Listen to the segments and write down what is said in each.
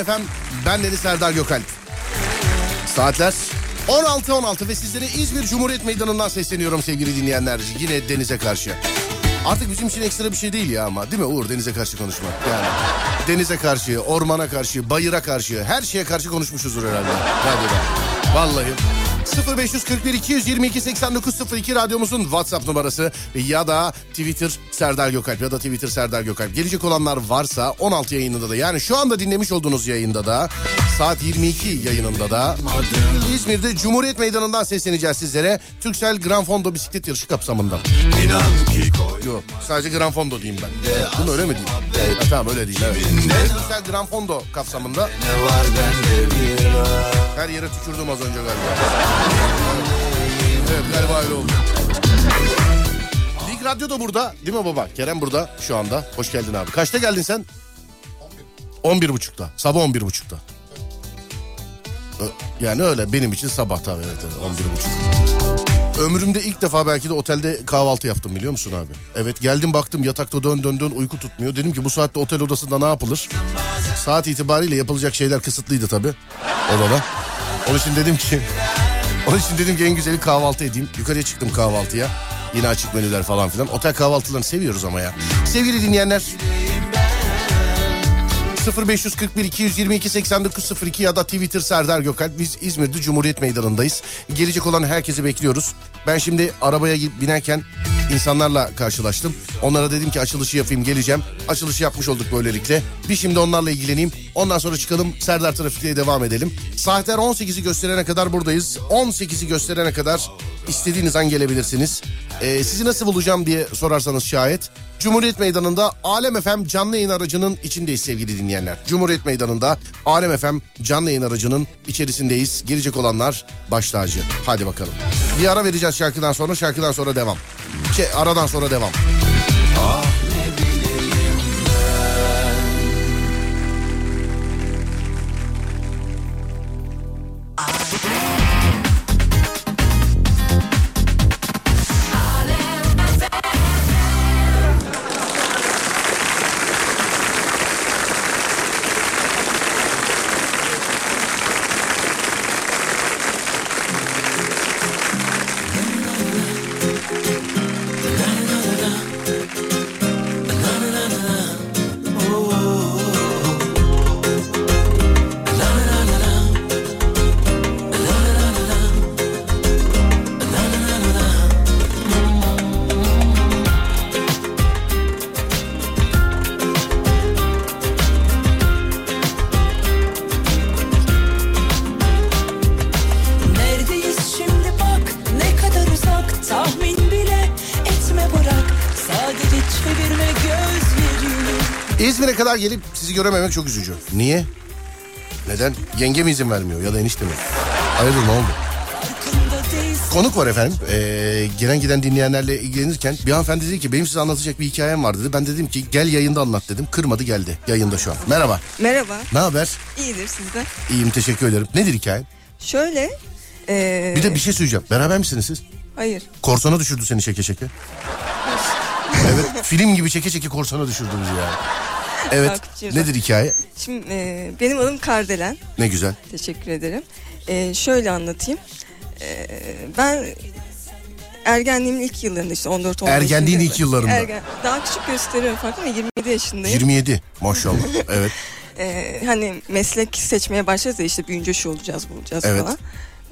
Efem. Ben Deniz Serdar Gökalp. Saatler 16.16 ve sizlere İzmir Cumhuriyet Meydanı'ndan sesleniyorum sevgili dinleyenler. Yine denize karşı. Artık bizim için ekstra bir şey değil ya ama değil mi Uğur denize karşı konuşmak yani. Denize karşı, ormana karşı, bayıra karşı her şeye karşı konuşmuşuzdur herhalde. Hadi Vallahi. 0541 222 8902 radyomuzun WhatsApp numarası ya da Twitter Serdar Gökalp ya da Twitter Serdar Gökalp. Gelecek olanlar varsa 16 yayınında da yani şu anda dinlemiş olduğunuz yayında da saat 22 yayınında da İzmir'de Cumhuriyet Meydanı'ndan sesleneceğiz sizlere. Türksel Gran Fondo bisiklet yarışı kapsamında. Yok sadece Gran Fondo diyeyim ben. Bunu öyle mi diyeyim? Ha, tamam öyle diyeyim evet. Türksel Gran Fondo kapsamında. Her yere tükürdüm az önce galiba. Evet galiba öyle. Lig Radyo da burada değil mi baba? Kerem burada şu anda. Hoş geldin abi. Kaçta geldin sen? 11 buçukta. Sabah 11 buçukta. Yani öyle benim için sabah tabii evet, evet 11 buçuk. Ömrümde ilk defa belki de otelde kahvaltı yaptım biliyor musun abi? Evet geldim baktım yatakta dön dön dön uyku tutmuyor. Dedim ki bu saatte otel odasında ne yapılır? Saat itibariyle yapılacak şeyler kısıtlıydı tabii odada. Onun için dedim ki onun için dedim ki en güzeli kahvaltı edeyim. Yukarıya çıktım kahvaltıya. Yine açık menüler falan filan. Otel kahvaltılarını seviyoruz ama ya. Sevgili dinleyenler 0541 222 8902 ya da Twitter Serdar Gökalp. Biz İzmir'de Cumhuriyet Meydanı'ndayız. Gelecek olan herkesi bekliyoruz. Ben şimdi arabaya binerken insanlarla karşılaştım. Onlara dedim ki açılışı yapayım geleceğim. Açılışı yapmış olduk böylelikle. Bir şimdi onlarla ilgileneyim. Ondan sonra çıkalım Serdar Trafik'te devam edelim. Saatler 18'i gösterene kadar buradayız. 18'i gösterene kadar istediğiniz an gelebilirsiniz. Ee, sizi nasıl bulacağım diye sorarsanız şayet. Cumhuriyet Meydanı'nda Alem FM canlı yayın aracının içindeyiz sevgili dinleyenler. Cumhuriyet Meydanı'nda Alem FM canlı yayın aracının içerisindeyiz. Gelecek olanlar baş tacı. Hadi bakalım. Bir ara vereceğiz şarkıdan sonra şarkıdan sonra devam. Şey aradan sonra devam. Kadar gelip sizi görememek çok üzücü. Niye? Neden? Yenge mi izin vermiyor ya da enişte mi? Hayırdır ne oldu? Konuk var efendim. Ee, gelen giden dinleyenlerle ilgilenirken bir hanımefendi dedi ki benim size anlatacak bir hikayem var dedi. Ben dedim ki gel yayında anlat dedim. Kırmadı geldi yayında şu an. Merhaba. Merhaba, Ne haber? iyidir sizden. İyiyim teşekkür ederim. Nedir hikayen? Şöyle, eee, Bir de bir şey söyleyeceğim. Beraber misiniz siz? hayır, Korsana düşürdü seni çeke çeke. evet film gibi çeke çeke korsana düşürdünüz ya. Evet Takipçi nedir hikaye? şimdi eee, benim adım Kardelen, Ne güzel. teşekkür ederim. Eee, şöyle anlatayım, Eee, ben ergenliğimin ilk yıllarında işte 14-15 Ergenliğin yaşında- ilk yıllarında. Ergen, daha küçük gösteriyorum farkında ama 27 yaşındayım. 27 maşallah. Evet. Eee, hani meslek seçmeye başladı ya işte büyünce şu olacağız bu olacağız Evet. falan.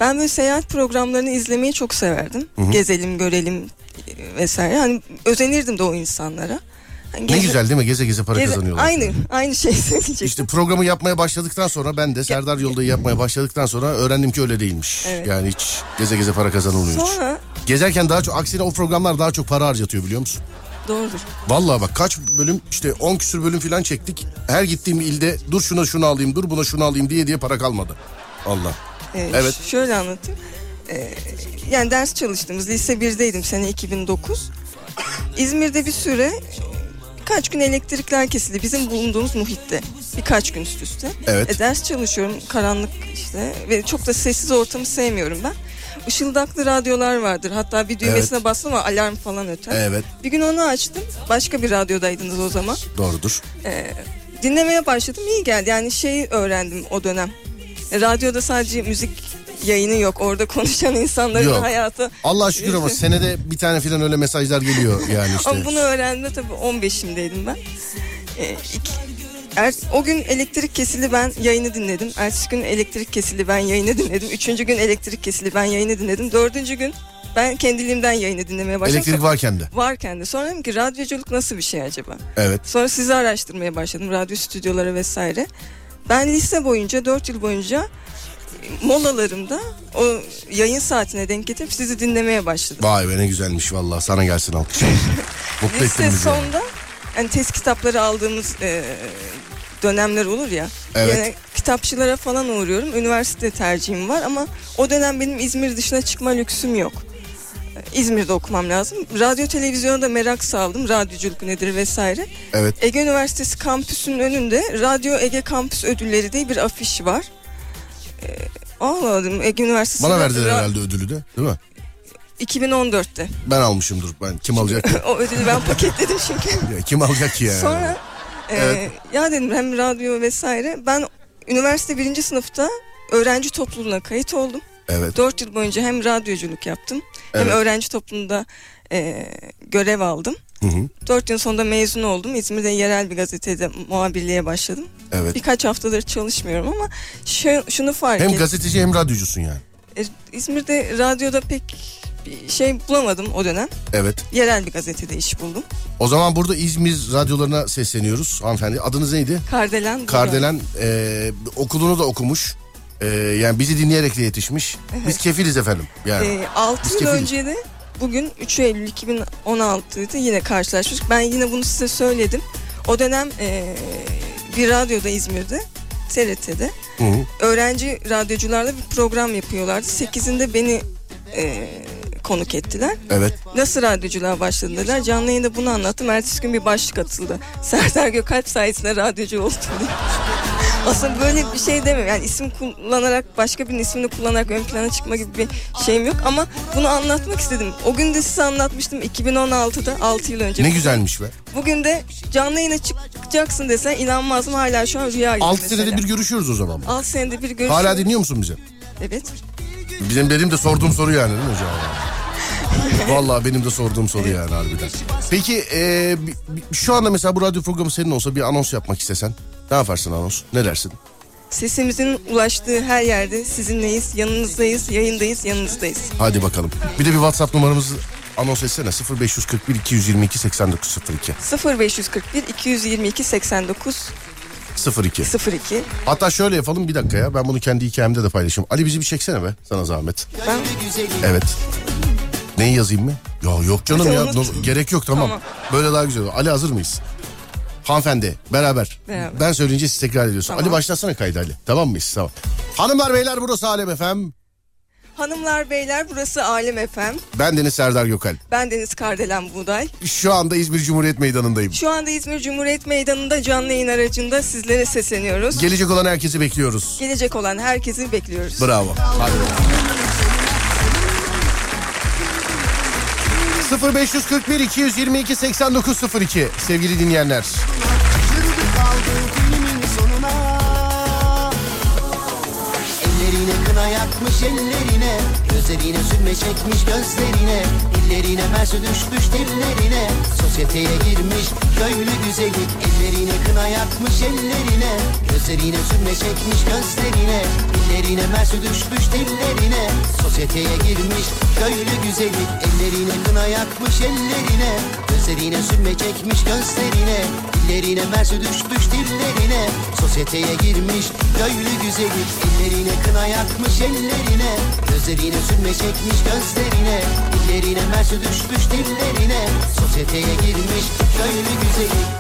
Ben böyle seyahat programlarını izlemeyi çok severdim. Gezelim, görelim e, vesaire. Hani özenirdim de o insanlara. Hani Ne geze- güzel değil mi? Geze geze para geze- kazanıyorlar. Aynı, aynı şey söyleyecektim. İşte programı yapmaya başladıktan sonra ben de Serdar Yolda'yı yapmaya başladıktan sonra öğrendim ki öyle değilmiş. Evet. Yani hiç geze geze para kazanılmıyor hiç. Sonra Gezerken daha çok aksine o programlar daha çok para harcatıyor biliyor musun? doğrudur. Vallahi bak kaç bölüm işte 10 küsür bölüm falan çektik. Her gittiğim ilde dur şuna şunu alayım dur buna şunu alayım diye diye para kalmadı. Allah. Evet. ş- Şöyle anlatayım. Ee, yani ders çalıştığımız lise 1'deydim sene 2009. İzmir'de bir süre birkaç gün elektrikler kesildi bizim bulunduğumuz muhitte. Birkaç gün üst üste. Evet. E, ders çalışıyorum karanlık işte ve çok da sessiz ortamı sevmiyorum ben. Işıldaklı radyolar vardır. Hatta bir düğmesine Evet. bastım ama alarm falan öter. Evet Bir gün onu açtım. Başka bir radyodaydınız o zaman. doğrudur. dinlemeye başladım iyi geldi. Yani şeyi öğrendim o dönem. Radyoda sadece müzik yayını yok. Orada konuşan insanların Yok. hayatı. Allah şükür ama senede bir tane filan öyle mesajlar geliyor yani işte. Ama bunu öğrendiğimde tabii 15'imdeydim ben. Ee, iki- er, o gün elektrik kesildi ben yayını dinledim. Ertesi gün elektrik kesildi ben yayını dinledim. Üçüncü gün elektrik kesildi ben yayını dinledim. Dördüncü gün ben kendiliğimden yayını dinlemeye başladım. Elektrik varken de. Varken de. Sonra dedim ki radyoculuk nasıl bir şey acaba? Evet. Sonra sizi araştırmaya başladım. Radyo stüdyoları vesaire. Ben lise boyunca 4 yıl boyunca molalarımda o yayın saatine denk getirip sizi dinlemeye başladım. Vay be ne güzelmiş vallahi sana gelsin alkış. Mutlu Lise sonda hani test kitapları aldığımız e, dönemler olur ya. Evet. Yani kitapçılara falan uğruyorum. Üniversite tercihim var ama o dönem benim İzmir dışına çıkma lüksüm yok. İzmir'de okumam lazım. Radyo televizyona da merak saldım. Radyoculuk nedir vesaire. Evet. Ege Üniversitesi kampüsünün önünde Radyo Ege Kampüs Ödülleri diye bir afiş var. Ee, dedim Ege Üniversitesi. Bana verdiler herhalde ödülü de değil mi? 2014'te. Ben almışımdır ben. Kim alacak? o ödülü ben paketledim çünkü. Ya Kim alacak ki ya? Sonra e, Evet. ya dedim hem radyo vesaire. Ben üniversite birinci sınıfta öğrenci topluluğuna kayıt oldum. Evet. 4 yıl boyunca hem radyoculuk yaptım hem Evet. öğrenci topluluğunda e, görev aldım. Hı hı. 4 yıl sonunda mezun oldum. İzmir'de yerel bir gazetede muhabirliğe başladım. Evet. Birkaç haftadır çalışmıyorum ama şu, şunu fark Hem ettim. gazeteci hem radyocusun yani. E, İzmir'de radyoda pek bir şey bulamadım o dönem. Evet. Yerel bir gazetede iş buldum. O zaman burada İzmir radyolarına sesleniyoruz hanımefendi. Adınız neydi? Kardelen. Kardelen e, okulunu da okumuş. E, yani bizi dinleyerek de yetişmiş. Biz kefiliz efendim. Yani. E, 6 Biz yıl önce de bugün 3 Eylül 2016'ydı yine karşılaşmıştık. Ben yine bunu size söyledim. O dönem e, bir radyoda İzmir'de TRT'de Hı hı. öğrenci radyocularla bir program yapıyorlardı. 8'inde beni e, konuk ettiler. Evet. Nasıl radyoculuğa başladın dediler. Canlı yayında bunu anlattım. Ertesi gün bir başlık atıldı. Serdar Gökalp sayesinde radyocu oldum diye. Aslında böyle bir şey demiyorum. Yani isim kullanarak başka birinin ismini kullanarak ön plana çıkma gibi bir şeyim yok. Ama bunu anlatmak istedim. O gün de size anlatmıştım 2016'da 6 yıl önce. Ne güzelmiş be. Bugün de canlı yayına çıkacaksın desen inanmazdım hala şu an rüya gibi 6 mesela. senede bir görüşüyoruz o zaman. 6 senede bir görüşüyoruz. Hala dinliyor musun bizi? Evet. Bizim benim de sorduğum soru yani değil mi hocam? Vallahi benim de sorduğum soru yani harbiden. Peki e, şu anda mesela bu radyo programı senin olsa bir anons yapmak istesen ne yaparsın anons? Ne dersin? Sesimizin ulaştığı her yerde sizinleyiz, yanınızdayız, yayındayız, yanınızdayız. Hadi bakalım. Bir de bir WhatsApp numaramızı anons etsene 0541 222 8902 0541 222 89 02. 02. Hatta şöyle yapalım bir dakika ya ben bunu kendi hikayemde de paylaşayım. Ali bizi bir çeksene be sana zahmet. Ben Evet. Neyi yazayım mı? Ya yok canım ya no- gerek yok tamam. Tamam. Böyle daha güzel. Ali hazır mıyız? Hanımefendi beraber. Beraber. Ben söyleyince siz tekrar ediyorsun. Tamam. Ali başlatsana kaydı Ali. Tamam mıyız? Tamam. Hanımlar beyler burası Alem FM. Hanımlar beyler burası Alem FM. Ben Deniz Serdar Gökal. Ben Deniz Kardelen Buğday. Şu anda İzmir Cumhuriyet Meydanı'ndayım. Şu anda İzmir Cumhuriyet Meydanı'nda canlı yayın aracında sizlere sesleniyoruz. Gelecek olan herkesi bekliyoruz. Gelecek olan herkesi bekliyoruz. Bravo. Hadi. 0541 222 8902 sevgili dinleyenler. Ellerine kına yakmış ellerine Gözlerine sürme çekmiş gözlerine Dillerine mersi düşmüş dillerine Sosyeteye girmiş köylü güzeli. Ellerine kına yakmış ellerine Gözlerine sürme çekmiş gözlerine. Dillerine mersi düşmüş dillerine Sosyeteye girmiş köylü güzeli. Ellerine kına yakmış ellerine Gözlerine sürme çekmiş gözlerine. Dillerine mersi düşmüş dillerine Sosyeteye girmiş köylü güzeli. Ellerine kına yakmış ellerine Gözlerine sürme çekmiş gözlerine. Dillerine mersi düşmüş dillerine Sosyeteye girmiş köylü güzeli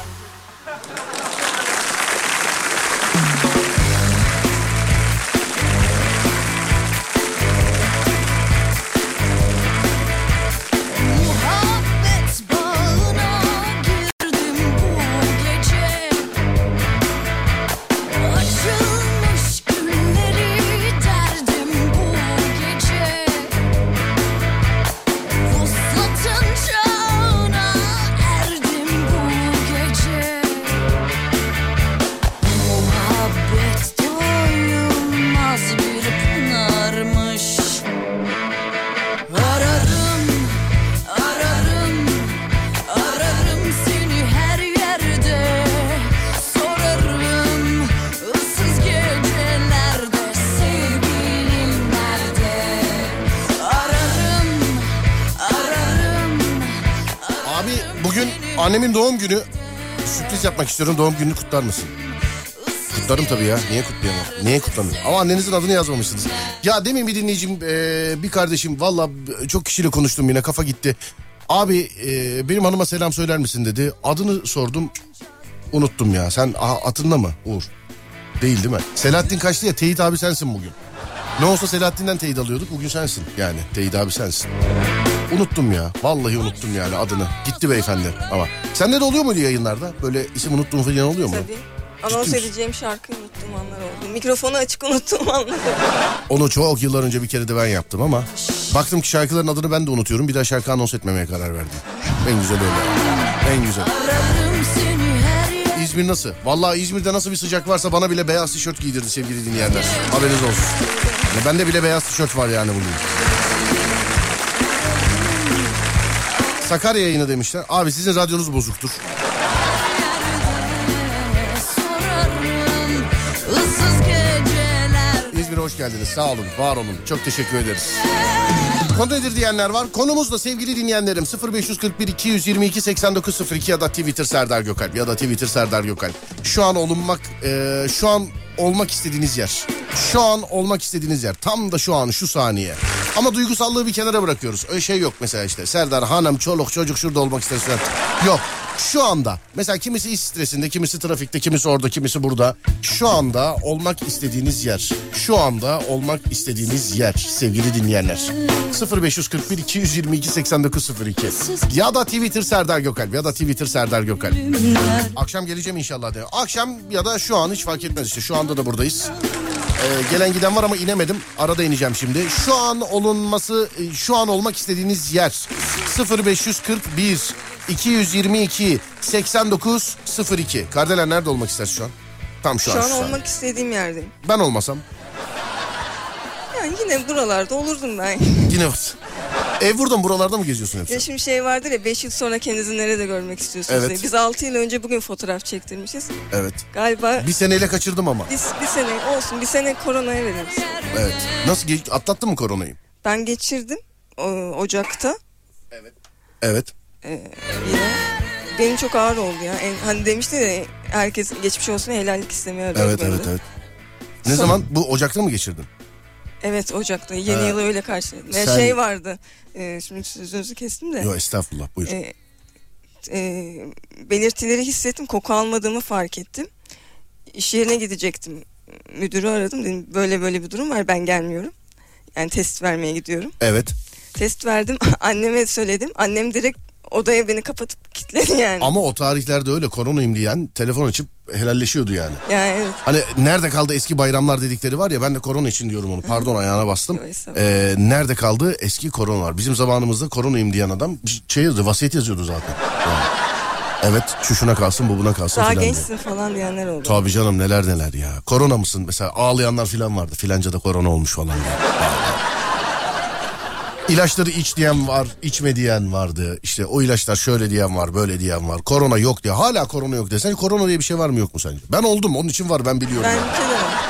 annemin doğum günü. Sürpriz yapmak istiyorum. Doğum gününü kutlar mısın? Kutlarım tabii ya. Niye kutlayamam? Niye kutlamıyorum? Ama annenizin adını yazmamışsınız. Ya demin bir dinleyicim, e, bir kardeşim valla çok kişiyle konuştum yine kafa gitti. Abi e, benim hanıma selam söyler misin dedi. Adını sordum. Unuttum ya. Sen aha, atında mı Uğur? Değil değil mi? Selahattin kaçtı ya Teyit abi sensin bugün. Ne olsa Selahattin'den teyit alıyorduk. Bugün sensin yani. Teyit abi sensin. Unuttum ya. Vallahi unuttum yani adını. Gitti beyefendi ama. Sende de oluyor muydu yayınlarda? Böyle isim unuttuğun falan oluyor mu? Tabii. Anons edeceğim şarkıyı unuttuğum anlar oldu. Mikrofonu açık unuttuğum anlar oldu. Onu çok yıllar önce bir kere de ben yaptım ama baktım ki şarkıların adını ben de unutuyorum. Bir daha şarkı anons etmemeye karar verdim. En güzel öyle. En güzel. Yer İzmir nasıl? Vallahi İzmir'de nasıl bir sıcak varsa bana bile beyaz tişört giydirdi sevgili dinleyenler. Haberiniz olsun. Yani bende bile beyaz tişört var yani bugün. Sakarya yayını demişler. Abi sizin radyonuz bozuktur. İzmir'e hoş geldiniz. Sağ olun, var olun. Çok teşekkür ederiz. Konu nedir diyenler var. Konumuz da sevgili dinleyenlerim 0541 222 8902 ya da Twitter Serdar Gökalp ya da Twitter Serdar Gökalp. Şu an olunmak, e, şu an olmak istediğiniz yer. Şu an olmak istediğiniz yer. Tam da şu an, şu saniye. Ama duygusallığı bir kenara bırakıyoruz. Öyle şey yok mesela işte. Serdar hanım, çoluk, çocuk şurada olmak istersin. Yok. Şu anda mesela kimisi iş stresinde, kimisi trafikte, kimisi orada, kimisi burada. Şu anda olmak istediğiniz yer. Şu anda olmak istediğiniz yer sevgili dinleyenler. 0541 222 8902 ya da Twitter Serdar Gökalp ya da Twitter Serdar Gökalp. Akşam geleceğim inşallah de. Akşam ya da şu an hiç fark etmez işte. Şu anda da buradayız. Ee, gelen giden var ama inemedim. Arada ineceğim şimdi. Şu an olunması, e, şu an olmak istediğiniz yer 0541 222 89 02. Kardelen nerede olmak istersin şu an? Tam şu, Şu an. an şu saniye. olmak istediğim yerdeyim. Ben olmasam Yani yine buralarda olurdum ben. yine var. Ev buradan buralarda mı geziyorsun hep? Ya şimdi şey vardır ya 5 yıl sonra kendinizi nerede görmek istiyorsunuz Evet. diye. Biz 6 yıl önce bugün fotoğraf çektirmişiz. Evet. Galiba Bir seneyle kaçırdım ama. biz bir sene olsun bir sene koronaya veririz. Evet. Nasıl atlattın mı koronayı? Ben geçirdim o, Ocak'ta. Evet. Ee, yine benim çok ağır oldu ya. En, hani demişti ya herkes geçmiş olsun helallik istemiyor. Evet evet evet. Ne Son- zaman? Bu Ocak'ta mı geçirdin? Evet Ocak'ta yeni Ha. yılı öyle karşıladım. Sen- şey vardı. E, şimdi sözünüzü kestim de. Yok estağfurullah buyur. E, e, belirtileri hissettim. Koku almadığımı fark ettim. İş yerine gidecektim. Müdürü aradım. Dedim böyle böyle bir durum var ben gelmiyorum. Yani test vermeye gidiyorum. Evet. Test verdim. Anneme söyledim. Annem direkt odaya beni kapatıp kilitledi yani. Ama o tarihlerde öyle koronayım diyen telefon açıp helalleşiyordu yani. Yani evet. Hani nerede kaldı eski bayramlar dedikleri var ya ben de korona için diyorum onu. Pardon ayağına bastım. Ee, nerede kaldı eski koronalar. Bizim zamanımızda koronayım diyen adam şey yazıyor vasiyet yazıyordu zaten. Yani. Evet şu şuna kalsın bu buna kalsın Daha filan diye. gençsin falan diyenler oldu. Tabii canım neler neler ya. Korona mısın? Mesela ağlayanlar filan vardı. Filanca da korona olmuş falan diye. İlaçları iç diyen var, içme diyen vardı. İşte o ilaçlar şöyle diyen var, böyle diyen var. Korona yok diye. Hala korona yok diye. Sen korona diye bir şey var mı yok mu sence? Ben oldum. Onun için var ben biliyorum. Ben yani.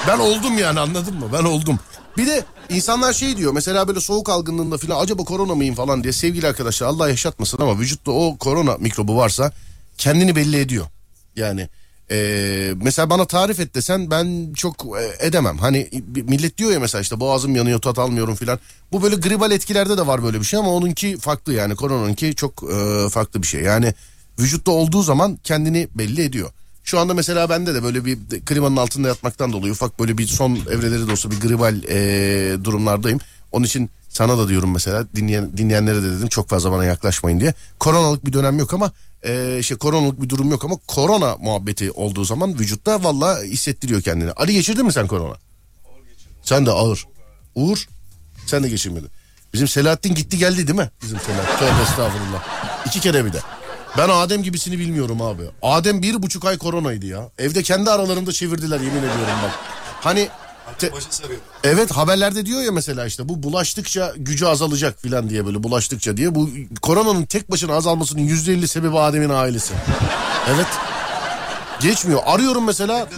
Ben oldum yani anladın mı? Ben oldum. Bir de insanlar şey diyor mesela böyle soğuk algınlığında falan acaba korona mıyım falan diye sevgili arkadaşlar Allah yaşatmasın ama vücutta o korona mikrobu varsa kendini belli ediyor. Yani eee, mesela bana tarif et desen ben çok e, edemem. Hani millet diyor ya mesela işte boğazım yanıyor tat almıyorum filan. Bu böyle gribal etkilerde de var böyle bir şey ama onunki farklı yani koronanınki çok e, farklı bir şey. Yani vücutta olduğu zaman kendini belli ediyor. Şu anda mesela bende de böyle bir klimanın altında yatmaktan dolayı ufak böyle bir son evreleri de olsa bir gribal e, durumlardayım. Onun için sana da diyorum mesela dinleyen, dinleyenlere de dedim çok fazla bana yaklaşmayın diye. Koronalık bir dönem yok ama e, şey koronalık bir durum yok ama korona muhabbeti olduğu zaman vücutta valla hissettiriyor kendini. Ali geçirdin mi sen korona? Sen de ağır. Uğur sen de geçirmedin. Bizim Selahattin gitti geldi değil mi? Bizim Selahattin. Tövbe estağfurullah. İki kere bir de. Ben Adem gibisini bilmiyorum abi. Adem bir buçuk ay koronaydı ya. Evde kendi aralarında çevirdiler yemin ediyorum bak. Hani te- evet haberlerde diyor ya mesela işte bu bulaştıkça gücü azalacak filan diye böyle bulaştıkça diye. Bu koronanın tek başına azalmasının yüzde elli sebebi Adem'in ailesi. Evet. Geçmiyor. Arıyorum mesela.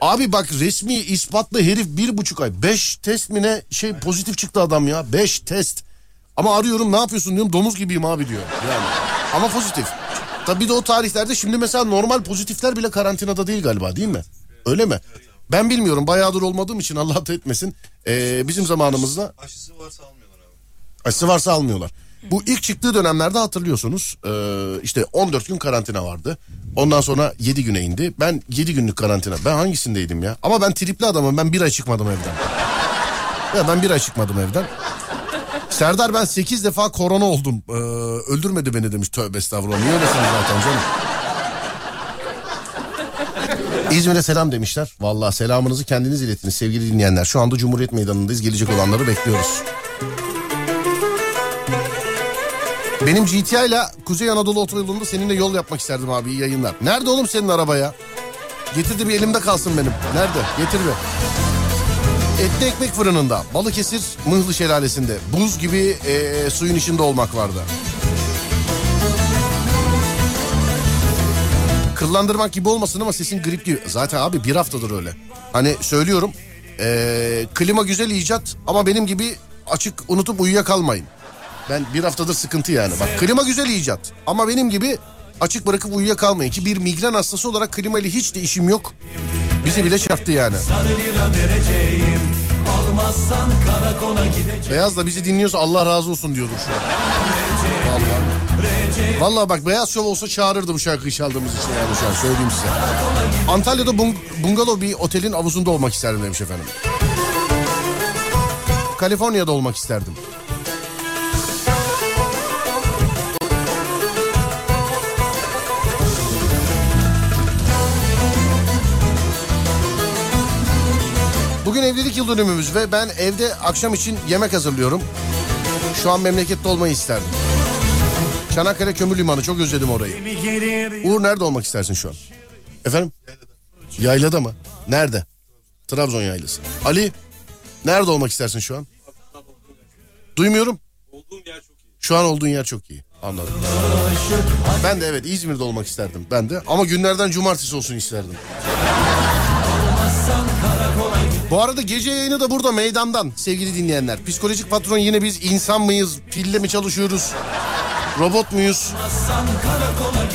Abi bak resmi ispatlı herif bir buçuk ay. Beş test mi ne şey pozitif çıktı adam ya. Beş test. Ama arıyorum ne yapıyorsun diyorum domuz gibiyim abi diyor. Yani Ama pozitif. Tabii de o tarihlerde şimdi mesela normal pozitifler bile karantinada değil galiba değil mi? Öyle mi? Ben bilmiyorum bayağıdır olmadığım için Allah da etmesin. Ee, bizim zamanımızda Aşısı varsa almıyorlar abi. aşısı varsa almıyorlar. Bu ilk çıktığı dönemlerde hatırlıyorsunuz ee, işte 14 gün karantina vardı. Ondan sonra 7 güne indi. Ben 7 günlük karantina. Ben hangisindeydim ya? Ama ben tripli adamım. Ben bir ay çıkmadım evden. Ya ben bir ay çıkmadım evden. Serdar ben 8 defa korona oldum. Ee, öldürmedi beni demiş. Tövbe estağfurullah. Niye öylesiniz zaten canım? İzmir'e selam demişler. Vallahi selamınızı kendiniz iletiniz sevgili dinleyenler. Şu anda Cumhuriyet Meydanı'ndayız. Gelecek olanları bekliyoruz. Benim GTI ile Kuzey Anadolu Otoyolu'nda seninle yol yapmak isterdim abi. İyi yayınlar. Nerede oğlum senin araba ya? Getir de bir elimde kalsın benim. Nerede? Getir bir. Etli ekmek fırınında Balıkesir Mıhlı Şelalesi'nde buz gibi eee, suyun içinde olmak vardı. Kıllandırmak gibi olmasın ama sesin grip gibi. Zaten abi bir haftadır öyle. Hani söylüyorum eee, klima güzel icat ama benim gibi açık unutup uyuyakalmayın. Ben bir haftadır sıkıntı yani. Bak klima güzel icat ama benim gibi açık bırakıp uyuyakalmayın ki bir migren hastası olarak klima ile hiç de işim yok. Bizi bile çarptı yani. Beyaz da bizi dinliyorsa Allah razı olsun diyordur şu an. Vallahi. Vallahi bak Beyaz Şov olsa çağırırdı bu şarkıyı çaldığımız için yani şu an söyleyeyim size. Antalya'da bung- bungalov bir otelin havuzunda olmak isterdim demiş efendim. Kaliforniya'da olmak isterdim. Bugün evlilik yıl dönümümüz ve ben evde akşam için yemek hazırlıyorum. Şu an memlekette olmayı isterdim. Çanakkale Kömür Limanı çok özledim orayı. Uğur nerede olmak istersin şu an? Efendim? Yaylada mı? Nerede? Trabzon yaylası. Ali nerede olmak istersin şu an? Duymuyorum. Şu an olduğun yer çok iyi. Anladım. Ben de evet İzmir'de olmak isterdim. Ben de ama günlerden cumartesi olsun isterdim. Bu arada gece yayını da burada meydandan sevgili dinleyenler. Psikolojik patron yine biz insan mıyız? Pille mi çalışıyoruz? Robot muyuz?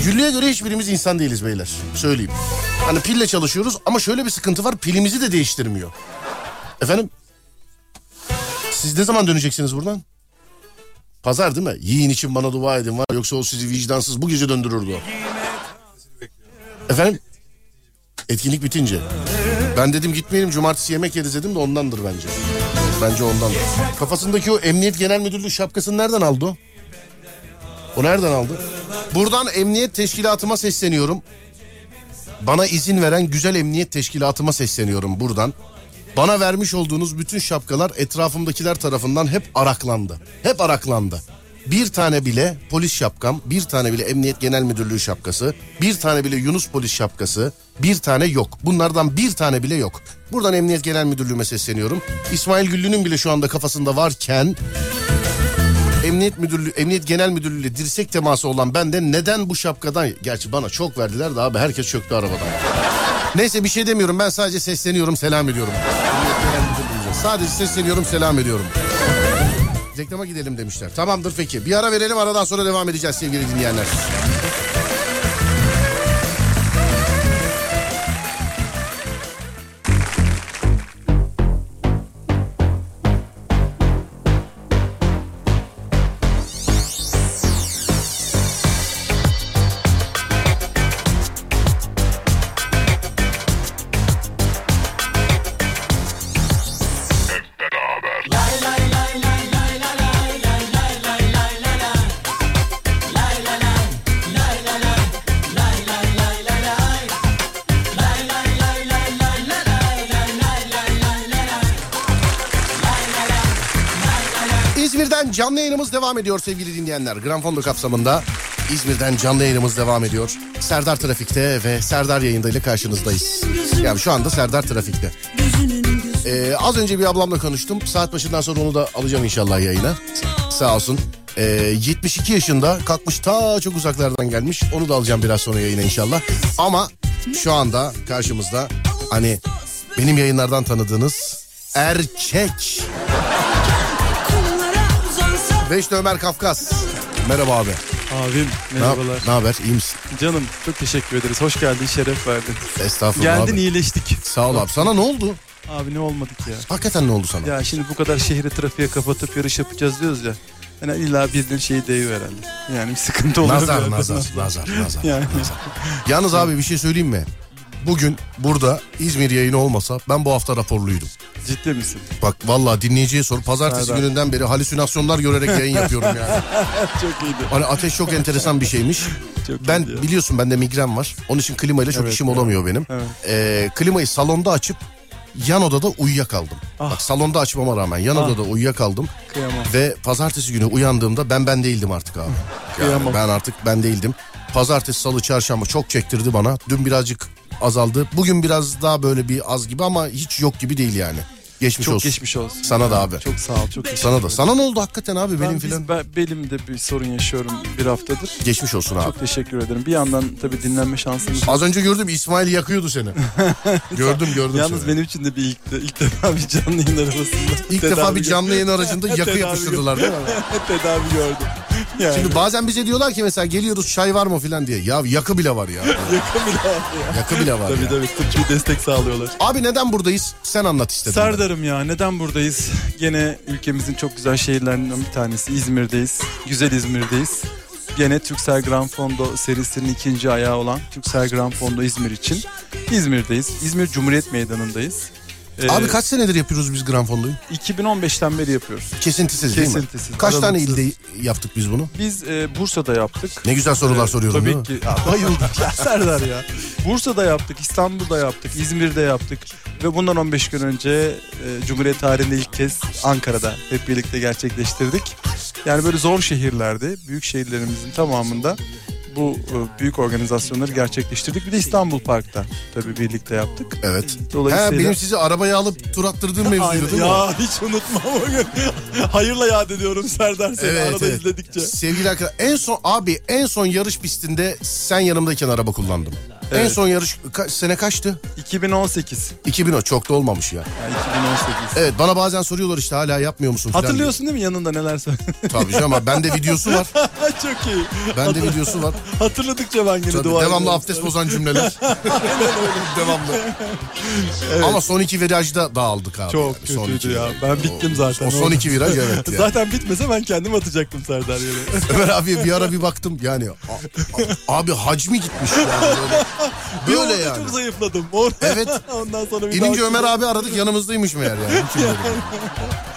Güllü'ye göre hiçbirimiz insan değiliz beyler. Söyleyeyim. Hani pille çalışıyoruz ama şöyle bir sıkıntı var. Pilimizi de değiştirmiyor. Efendim? Siz ne zaman döneceksiniz buradan? Pazar değil mi? Yiyin için bana dua edin var. Yoksa o sizi vicdansız bu gece döndürürdü. Efendim? Etkinlik bitince. Ben dedim gitmeyelim cumartesi yemek yeriz dedim de ondandır bence. Bence ondandır. Kafasındaki o emniyet genel müdürlüğü şapkasını nereden aldı o? O nereden aldı? Buradan emniyet teşkilatıma sesleniyorum. Bana izin veren güzel emniyet teşkilatıma sesleniyorum buradan. Bana vermiş olduğunuz bütün şapkalar etrafımdakiler tarafından hep araklandı. Hep araklandı. Bir tane bile polis şapkam, bir tane bile emniyet genel müdürlüğü şapkası, bir tane bile Yunus polis şapkası, bir tane yok. Bunlardan bir tane bile yok. Buradan emniyet genel müdürlüğüme sesleniyorum. İsmail Güllü'nün bile şu anda kafasında varken Emniyet Müdürlüğü, Emniyet Genel Müdürlüğü ile dirsek teması olan ben de neden bu şapkadan... Gerçi bana çok verdiler de abi herkes çöktü arabadan. Neyse bir şey demiyorum ben sadece sesleniyorum selam ediyorum. Sadece sesleniyorum selam ediyorum. Reklama gidelim demişler. Tamamdır peki. Bir ara verelim aradan sonra devam edeceğiz sevgili dinleyenler. Canlı yayınımız devam ediyor sevgili dinleyenler. Granfondo kapsamında İzmir'den canlı yayınımız devam ediyor. Serdar Trafik'te ve Serdar yayında ile karşınızdayız. Yani şu anda Serdar Trafik'te. Ee, az önce bir ablamla konuştum. Saat başından sonra onu da alacağım inşallah yayına. Sağ olsun. Ee, 72 yaşında kalkmış ta çok uzaklardan gelmiş. Onu da alacağım biraz sonra yayına inşallah. Ama şu anda karşımızda hani benim yayınlardan tanıdığınız erkek Beşli Ömer Kafkas. Merhaba abi. Abim merhabalar. ne haber? İyi misin? Canım çok teşekkür ederiz. Hoş geldin, şeref verdin. Estağfurullah Geldin abi. iyileştik. Sağ ol abi. Sana ne oldu? Abi ne olmadık ya. Hakikaten ne oldu sana? Ya şimdi bu kadar şehri trafiğe kapatıp yarış yapacağız diyoruz ya. Yani illa birinin şeyi değiyor herhalde. Yani bir sıkıntı bir Nazar, nazar, nazar, nazar, Yani. nazar. Yalnız abi bir şey söyleyeyim mi? Bugün burada İzmir yayını olmasa ben bu hafta raporluydum. Ciddi misin? Bak vallahi dinleyiciye sor. Pazartesi Serdar. gününden beri halüsinasyonlar görerek yayın yapıyorum yani. Çok iyiydi. Hani ateş çok enteresan bir şeymiş. Çok Ben iyiydi biliyorsun bende migren var. Onun için klimayla çok Evet, işim evet. olamıyor benim. Evet. Ee, klimayı salonda açıp yan odada uyuyakaldım. Ah. Bak salonda açmama rağmen yan Ah. odada uyuyakaldım. Kıyamam. Ve pazartesi günü uyandığımda ben ben değildim artık abi. Yani Kıyamam. ben artık ben değildim. Pazartesi, salı, çarşamba çok çektirdi bana. Dün birazcık azaldı. Bugün biraz daha böyle bir az gibi ama hiç yok gibi değil yani. Geçmiş Çok olsun. geçmiş olsun. Sana da abi. Çok sağ ol. Çok Sana da. Sana ne oldu hakikaten abi benim Ben, filan? biz, ben, belimde bir sorun yaşıyorum bir haftadır. Geçmiş olsun abi. Çok teşekkür ederim. Bir yandan tabii dinlenme şansımız. Az önce gördüm İsmail yakıyordu seni. gördüm gördüm Yalnız seni. benim için de bir ilk, ilk defa bir canlı yayın arabasında. İlk defa bir canlı yayın aracında yakı yapıştırdılar değil mi? tedavi gördüm. Yani Şimdi bazen bize diyorlar ki mesela geliyoruz çay var mı filan diye. Ya yakı bile var ya. yakın bile var ya. Yakı bile var Tabii ya. tabii tıbbi destek sağlıyorlar. Abi neden buradayız? Sen anlat istedim. ben. Serdar'ım ya neden buradayız? Gene ülkemizin çok güzel şehirlerinden bir tanesi İzmir'deyiz. Güzel İzmir'deyiz. Gene Türksel Grand Fondo serisinin ikinci ayağı olan Türksel Grand Fondo İzmir için İzmir'deyiz. İzmir Cumhuriyet Meydanı'ndayız. Ee, Abi kaç senedir yapıyoruz biz Gran Fondo'yu? 2015'ten beri yapıyoruz. Kesintisiz değil mi? Kesintisiz, Kaç tane aralıksız. ilde yaptık biz bunu? Biz e, Bursa'da yaptık. Ne güzel sorular Ee, soruyorum değil Tabii mi? ki. Ya, bayıldım ya Serdar ya. Bursa'da yaptık, İstanbul'da yaptık, İzmir'de yaptık. Ve bundan 15 gün önce e, Cumhuriyet tarihinde ilk kez Ankara'da hep birlikte gerçekleştirdik. Yani böyle zor şehirlerde, büyük şehirlerimizin tamamında bu e, büyük organizasyonları gerçekleştirdik. Bir de İstanbul Park'ta tabii birlikte yaptık. Evet. Dolayısıyla... He, benim sizi arabaya alıp tur attırdığım mevzuydu değil mi? Ya hiç unutmam o gün. Hayırla yad ediyorum Serdar seni Evet, arada evet. izledikçe. Sevgili arkadaşlar en son abi en son yarış pistinde sen yanımdayken araba kullandım. En Evet. son yarış ka- sene kaçtı? 2018. 2000 o çok da olmamış ya. Yani 2018. Evet bana bazen soruyorlar işte hala yapmıyor musun falan Hatırlıyorsun değil mi yanında neler söyledi? diye. Tabii canım ama bende videosu var. Çok iyi. Bende videosu var. Hatırladıkça ben yine Tabii, dua devamlı ediyorum. abdest bozan cümleler. devamlı. Ama son iki virajda dağıldık abi. Çok yani. Son iki kötüydü ya. viraj. Ben bittim zaten. O son iki viraj evet ya. Zaten bitmese ben kendim atacaktım Serdar yere. Ömer abi bir ara bir baktım yani a- a- abi hacmi gitmiş yani böyle. Böyle yani. çok zayıfladım. Or- Evet. Ondan sonra bir İnince Ömer abi aradık yanımızdaymış meğer yani.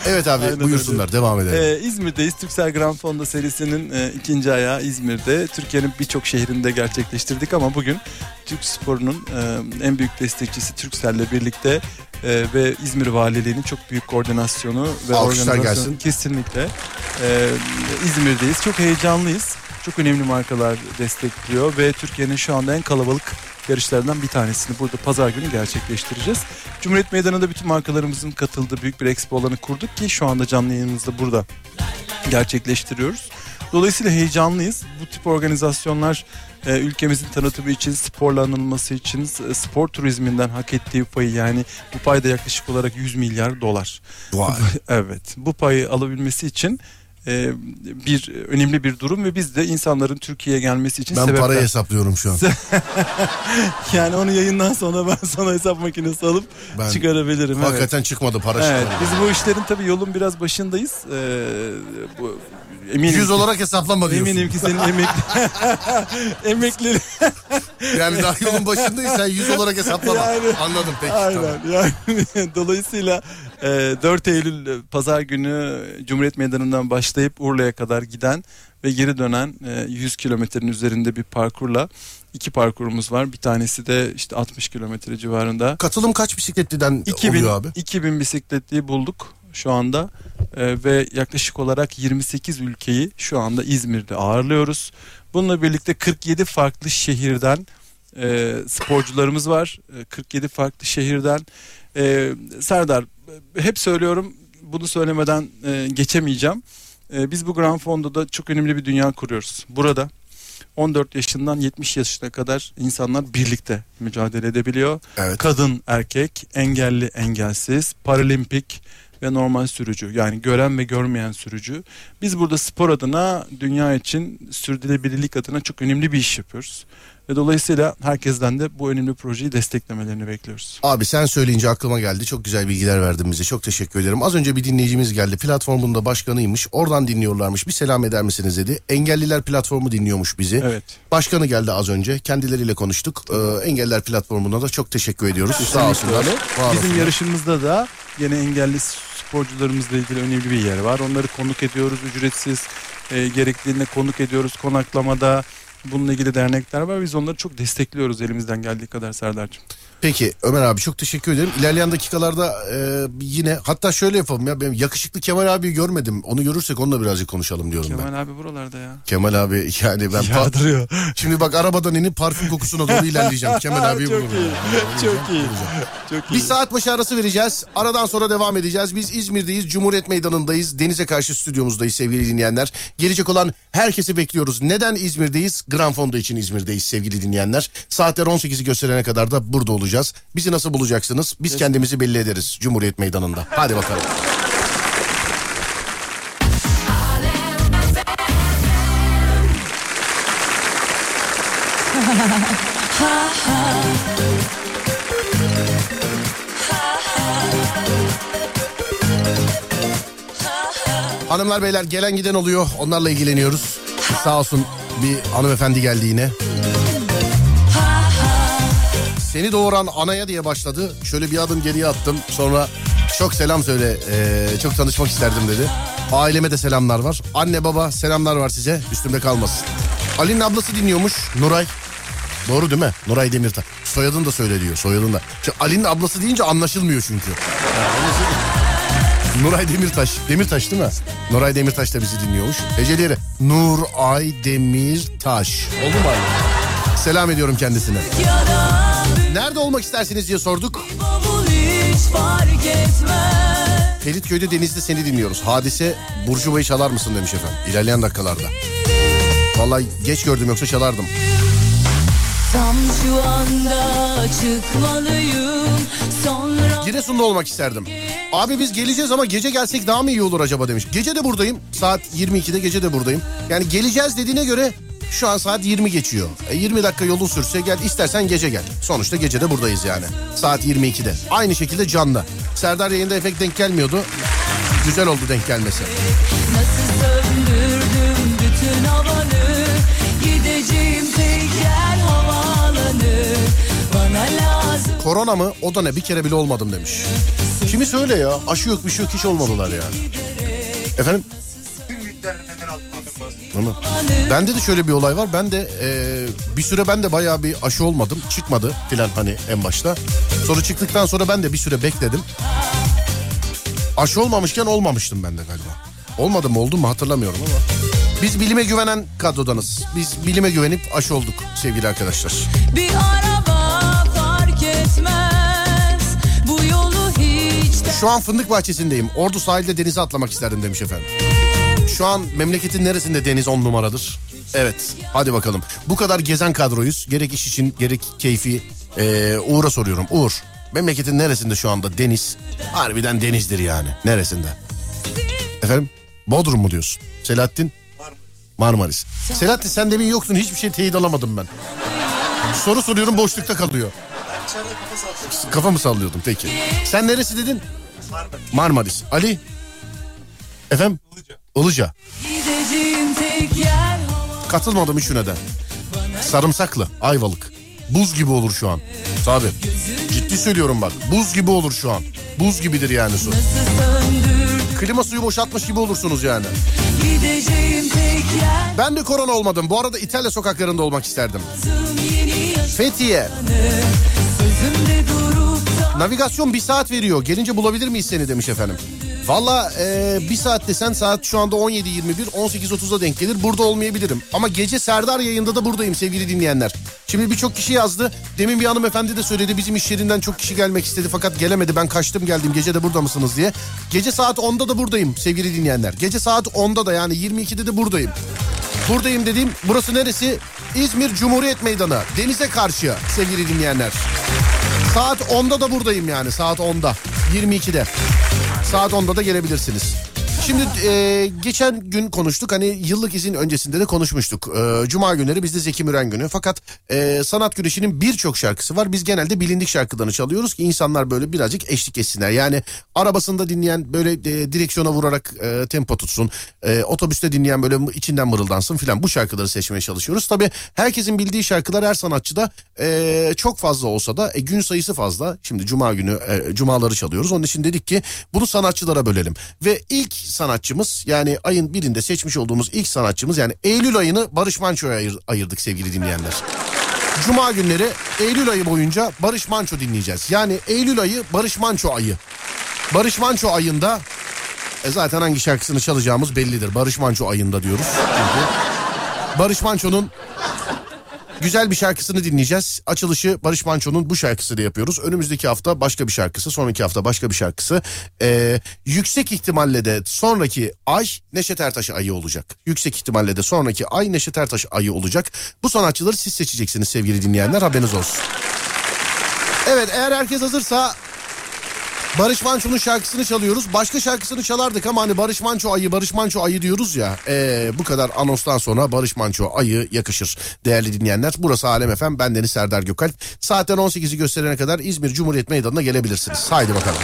Evet abi Aynen buyursunlar devam edelim. Ee, İzmir'deyiz. Türksel Grand Fondo serisinin e, ikinci ayağı İzmir'de. Türkiye'nin birçok şehrinde gerçekleştirdik ama bugün Türk sporunun e, en büyük destekçisi Türksel'le birlikte e, ve İzmir Valiliği'nin çok büyük koordinasyonu ve Alkışlar organizasyonu gelsin. kesinlikle e, İzmir'deyiz. Çok heyecanlıyız. Çok önemli markalar destekliyor ve Türkiye'nin şu anda en kalabalık yarışlarından bir tanesini burada pazar günü gerçekleştireceğiz. Cumhuriyet Meydanı'nda bütün markalarımızın katıldığı büyük bir expo alanı kurduk ki şu anda canlı yayınımızda burada gerçekleştiriyoruz. Dolayısıyla heyecanlıyız. Bu tip organizasyonlar e, ülkemizin tanıtımı için, sporla anılması için, s- spor turizminden hak ettiği payı yani bu pay da yaklaşık olarak 100 milyar dolar. Vay. Evet bu payı alabilmesi için e, bir önemli bir durum ve biz de insanların Türkiye'ye gelmesi için Ben sebepler. parayı hesaplıyorum şu an. Yani onu yayından sonra ben sana hesap makinesi alıp Ben çıkarabilirim. evet. Hakikaten çıkmadı para Evet, çıkmadı. biz bu işlerin tabii yolun biraz başındayız. Ee, bu, eminim 100 ki- olarak hesaplama diyorsun. Eminim ki senin emekli emekli Yani daha yolun başındayız sen 100 olarak hesaplama. Yani- Anladım peki. Tamam. Aynen yani dolayısıyla e, 4 Eylül e, pazar günü Cumhuriyet Meydanı'ndan başlayıp Urla'ya kadar giden ve geri dönen e, 100 kilometrenin üzerinde bir parkurla iki parkurumuz var. Bir tanesi de işte 60 kilometre civarında. Katılım kaç bisikletliden 2000, oluyor abi? 2000 bisikletliyi bulduk şu anda E, ve yaklaşık olarak 28 ülkeyi şu anda İzmir'de ağırlıyoruz. Bununla birlikte 47 farklı şehirden e, sporcularımız var. E, 47 farklı şehirden. E, Serdar hep söylüyorum bunu söylemeden e, geçemeyeceğim. E, biz bu Grand Fondo'da çok önemli bir dünya kuruyoruz. Burada 14 yaşından 70 yaşına kadar insanlar birlikte mücadele edebiliyor Evet. kadın erkek, engelli engelsiz, paralimpik ve normal sürücü. Yani gören ve görmeyen sürücü. Biz burada spor adına, dünya için, sürdürülebilirlik adına çok önemli bir iş yapıyoruz. Ve dolayısıyla herkesten de bu önemli projeyi desteklemelerini bekliyoruz. Abi sen söyleyince aklıma geldi. Çok güzel bilgiler verdin bize. Çok teşekkür ederim. Az önce bir dinleyicimiz geldi. Platformun da başkanıymış. Oradan dinliyorlarmış. Bir selam eder misiniz dedi. Engelliler platformu dinliyormuş bizi. Evet. Başkanı geldi az önce. Kendileriyle konuştuk. Ee, Engelliler platformuna da çok teşekkür ediyoruz. Sağ olsunlar. Bizim yarışımızda da yine engelli sporcularımızla ilgili önemli bir yer var. Onları konuk ediyoruz ücretsiz e, gerektiğinde konuk ediyoruz konaklamada. Bununla ilgili dernekler var. Biz onları çok destekliyoruz elimizden geldiği kadar Serdar'cığım. Peki Ömer abi çok teşekkür ederim. İlerleyen dakikalarda e, yine hatta şöyle yapalım ya. Ben yakışıklı Kemal abi görmedim. Onu görürsek onunla birazcık konuşalım diyorum ben. Kemal abi buralarda ya. Kemal abi yani ben Yağdırıyor. şimdi bak arabadan inip parfüm kokusuna doğru ilerleyeceğim. Kemal abiyi Çok iyi. Çok iyi. Çok iyi. Bir saat başı arası vereceğiz. Aradan sonra devam edeceğiz. Biz İzmir'deyiz. Cumhuriyet Meydanı'ndayız. Denize karşı stüdyomuzdayız sevgili dinleyenler. Gelecek olan herkesi bekliyoruz. Neden İzmir'deyiz? Granfonda için İzmir'deyiz sevgili dinleyenler. Saatler 18'i gösterene kadar da burada olacağız. Bizi nasıl bulacaksınız? Biz kendimizi belli ederiz Cumhuriyet Meydanı'nda. Hadi bakalım. Hanımlar beyler gelen giden oluyor. Onlarla ilgileniyoruz. Sağ olsun bir hanımefendi geldi yine. Seni doğuran anaya diye başladı. Şöyle bir adım geriye attım. Sonra çok selam söyle. ee, çok tanışmak isterdim dedi. Aileme de selamlar var. Anne baba selamlar var size. Üstümde kalmasın. Ali'nin ablası dinliyormuş. Nuray. Doğru değil mi? Nuray Demirtaş. Soyadını da söyle diyor. Soyadını da. Şimdi Ali'nin ablası deyince anlaşılmıyor çünkü. Nuray Demirtaş. Demirtaş değil mi? Nuray Demirtaş da bizi dinliyormuş. Heceleri. Nuray Demirtaş. Oldu mu abi? Selam ediyorum kendisine. Nerede olmak istersiniz diye sorduk. Feritköy'de denizde seni dinliyoruz. Hadise Burjuva'yı çalar mısın demiş efendim. İlerleyen dakikalarda. Vallahi geç gördüm yoksa çalardım. Tam şu anda çıkmalıyım Sonra Giresun'da olmak isterdim. Abi biz geleceğiz ama gece gelsek daha mı iyi olur acaba demiş. Gece de buradayım. Saat 22'de gece de buradayım. Yani geleceğiz dediğine göre şu an saat 20 geçiyor. E 20 dakika yolun sürse gel istersen gece gel. Sonuçta gece de buradayız yani. Saat 22'de. Aynı şekilde canlı. Serdar yayında efekt denk gelmiyordu. Güzel oldu denk gelmesi. nasıl söndürdüm bütün havanı Gideceğim tek yer havaalanı Bana lazım Korona mı? O da ne? Bir kere bile olmadım demiş. Kimi söyle ya? Aşı yok bir şey yok hiç olmadılar yani. Efendim? Değil mi? Bende de şöyle bir olay var. Ben de e, bir süre ben de bayağı bir aşı olmadım. Çıkmadı filan hani en başta. Sonra çıktıktan sonra ben de bir süre bekledim. Aşı olmamışken olmamıştım ben de galiba. Olmadı mı oldu mu hatırlamıyorum ama. Biz bilime güvenen kadrodanız. Biz bilime güvenip aşı olduk sevgili arkadaşlar. Bir araba fark etmez Bu yolu hiç Şu an fındık bahçesindeyim. Ordu sahilde denize atlamak isterdim demiş efendim. Şu an memleketin neresinde deniz on numaradır? Evet hadi bakalım. Bu kadar gezen kadroyuz. Gerek iş için gerek keyfi. Ee, Uğur'a soruyorum. Uğur memleketin neresinde şu anda deniz? Harbiden denizdir yani. Neresinde? Efendim Bodrum mu diyorsun? Selahattin? Marmaris. Selahattin sen demin yoktun hiçbir şey teyit alamadım ben. Soru soruyorum boşlukta kalıyor. Kafa mı sallıyordum peki. Sen neresi dedin? Marmaris. Ali? Efendim? Ilıca. Ilıca. Katılmadım üçüne de. Sarımsaklı, Ayvalık. Buz gibi olur şu an. Tabi. Ciddi söylüyorum bak. Buz gibi olur şu an. Buz gibidir yani su. Klima suyu boşaltmış gibi olursunuz yani. Ben de korona olmadım. Bu arada İtalya sokaklarında olmak isterdim. Fethiye. Navigasyon bir saat veriyor. Gelince bulabilir miyiz seni demiş efendim. Valla e, bir saat desen saat şu anda 17.21 18.30'a denk gelir. Burada olmayabilirim. Ama gece Serdar yayında da buradayım sevgili dinleyenler. Şimdi birçok kişi yazdı. Demin bir hanımefendi de söyledi. Bizim iş yerinden çok kişi gelmek istedi fakat gelemedi. Ben kaçtım geldim gece de burada mısınız diye. Gece saat 10'da da buradayım sevgili dinleyenler. Gece saat 10'da da yani 22'de de buradayım. Buradayım dediğim burası neresi? İzmir Cumhuriyet Meydanı. Denize karşı sevgili dinleyenler. Saat 10'da da buradayım yani saat 10'da 22'de. Saat 10'da da gelebilirsiniz. Şimdi e, geçen gün konuştuk hani yıllık izin öncesinde de konuşmuştuk. E, Cuma günleri bizde Zeki Müren günü. Fakat e, sanat güreşinin birçok şarkısı var. Biz genelde bilindik şarkılarını çalıyoruz ki insanlar böyle birazcık eşlik etsinler. Yani arabasında dinleyen böyle e, direksiyona vurarak e, tempo tutsun. E, otobüste dinleyen böyle içinden mırıldansın filan bu şarkıları seçmeye çalışıyoruz. Tabii herkesin bildiği şarkılar her sanatçıda e, çok fazla olsa da e, gün sayısı fazla. Şimdi Cuma günü e, Cumaları çalıyoruz. Onun için dedik ki bunu sanatçılara bölelim. Ve ilk sanatçımız yani ayın birinde seçmiş olduğumuz ilk sanatçımız yani Eylül ayını Barış Manço'ya ayır, ayırdık sevgili dinleyenler. Cuma günleri Eylül ayı boyunca Barış Manço dinleyeceğiz. Yani Eylül ayı Barış Manço ayı. Barış Manço ayında e zaten hangi şarkısını çalacağımız bellidir. Barış Manço ayında diyoruz. Çünkü Barış Manço'nun güzel bir şarkısını dinleyeceğiz. Açılışı Barış Manço'nun bu şarkısını yapıyoruz. Önümüzdeki hafta başka bir şarkısı, sonraki hafta başka bir şarkısı. Ee, yüksek ihtimalle de sonraki ay Neşet Ertaş ayı olacak. Yüksek ihtimalle de sonraki ay Neşet Ertaş ayı olacak. Bu sanatçıları siz seçeceksiniz sevgili dinleyenler haberiniz olsun. Evet eğer herkes hazırsa Barış Manço'nun şarkısını çalıyoruz. Başka şarkısını çalardık ama hani Barış Manço ayı, Barış Manço ayı diyoruz ya. Ee, bu kadar anonstan sonra Barış Manço ayı yakışır. Değerli dinleyenler burası Alem Efem. Ben Deniz Serdar Gökalp. Saatten 18'i gösterene kadar İzmir Cumhuriyet Meydanı'na gelebilirsiniz. Haydi bakalım.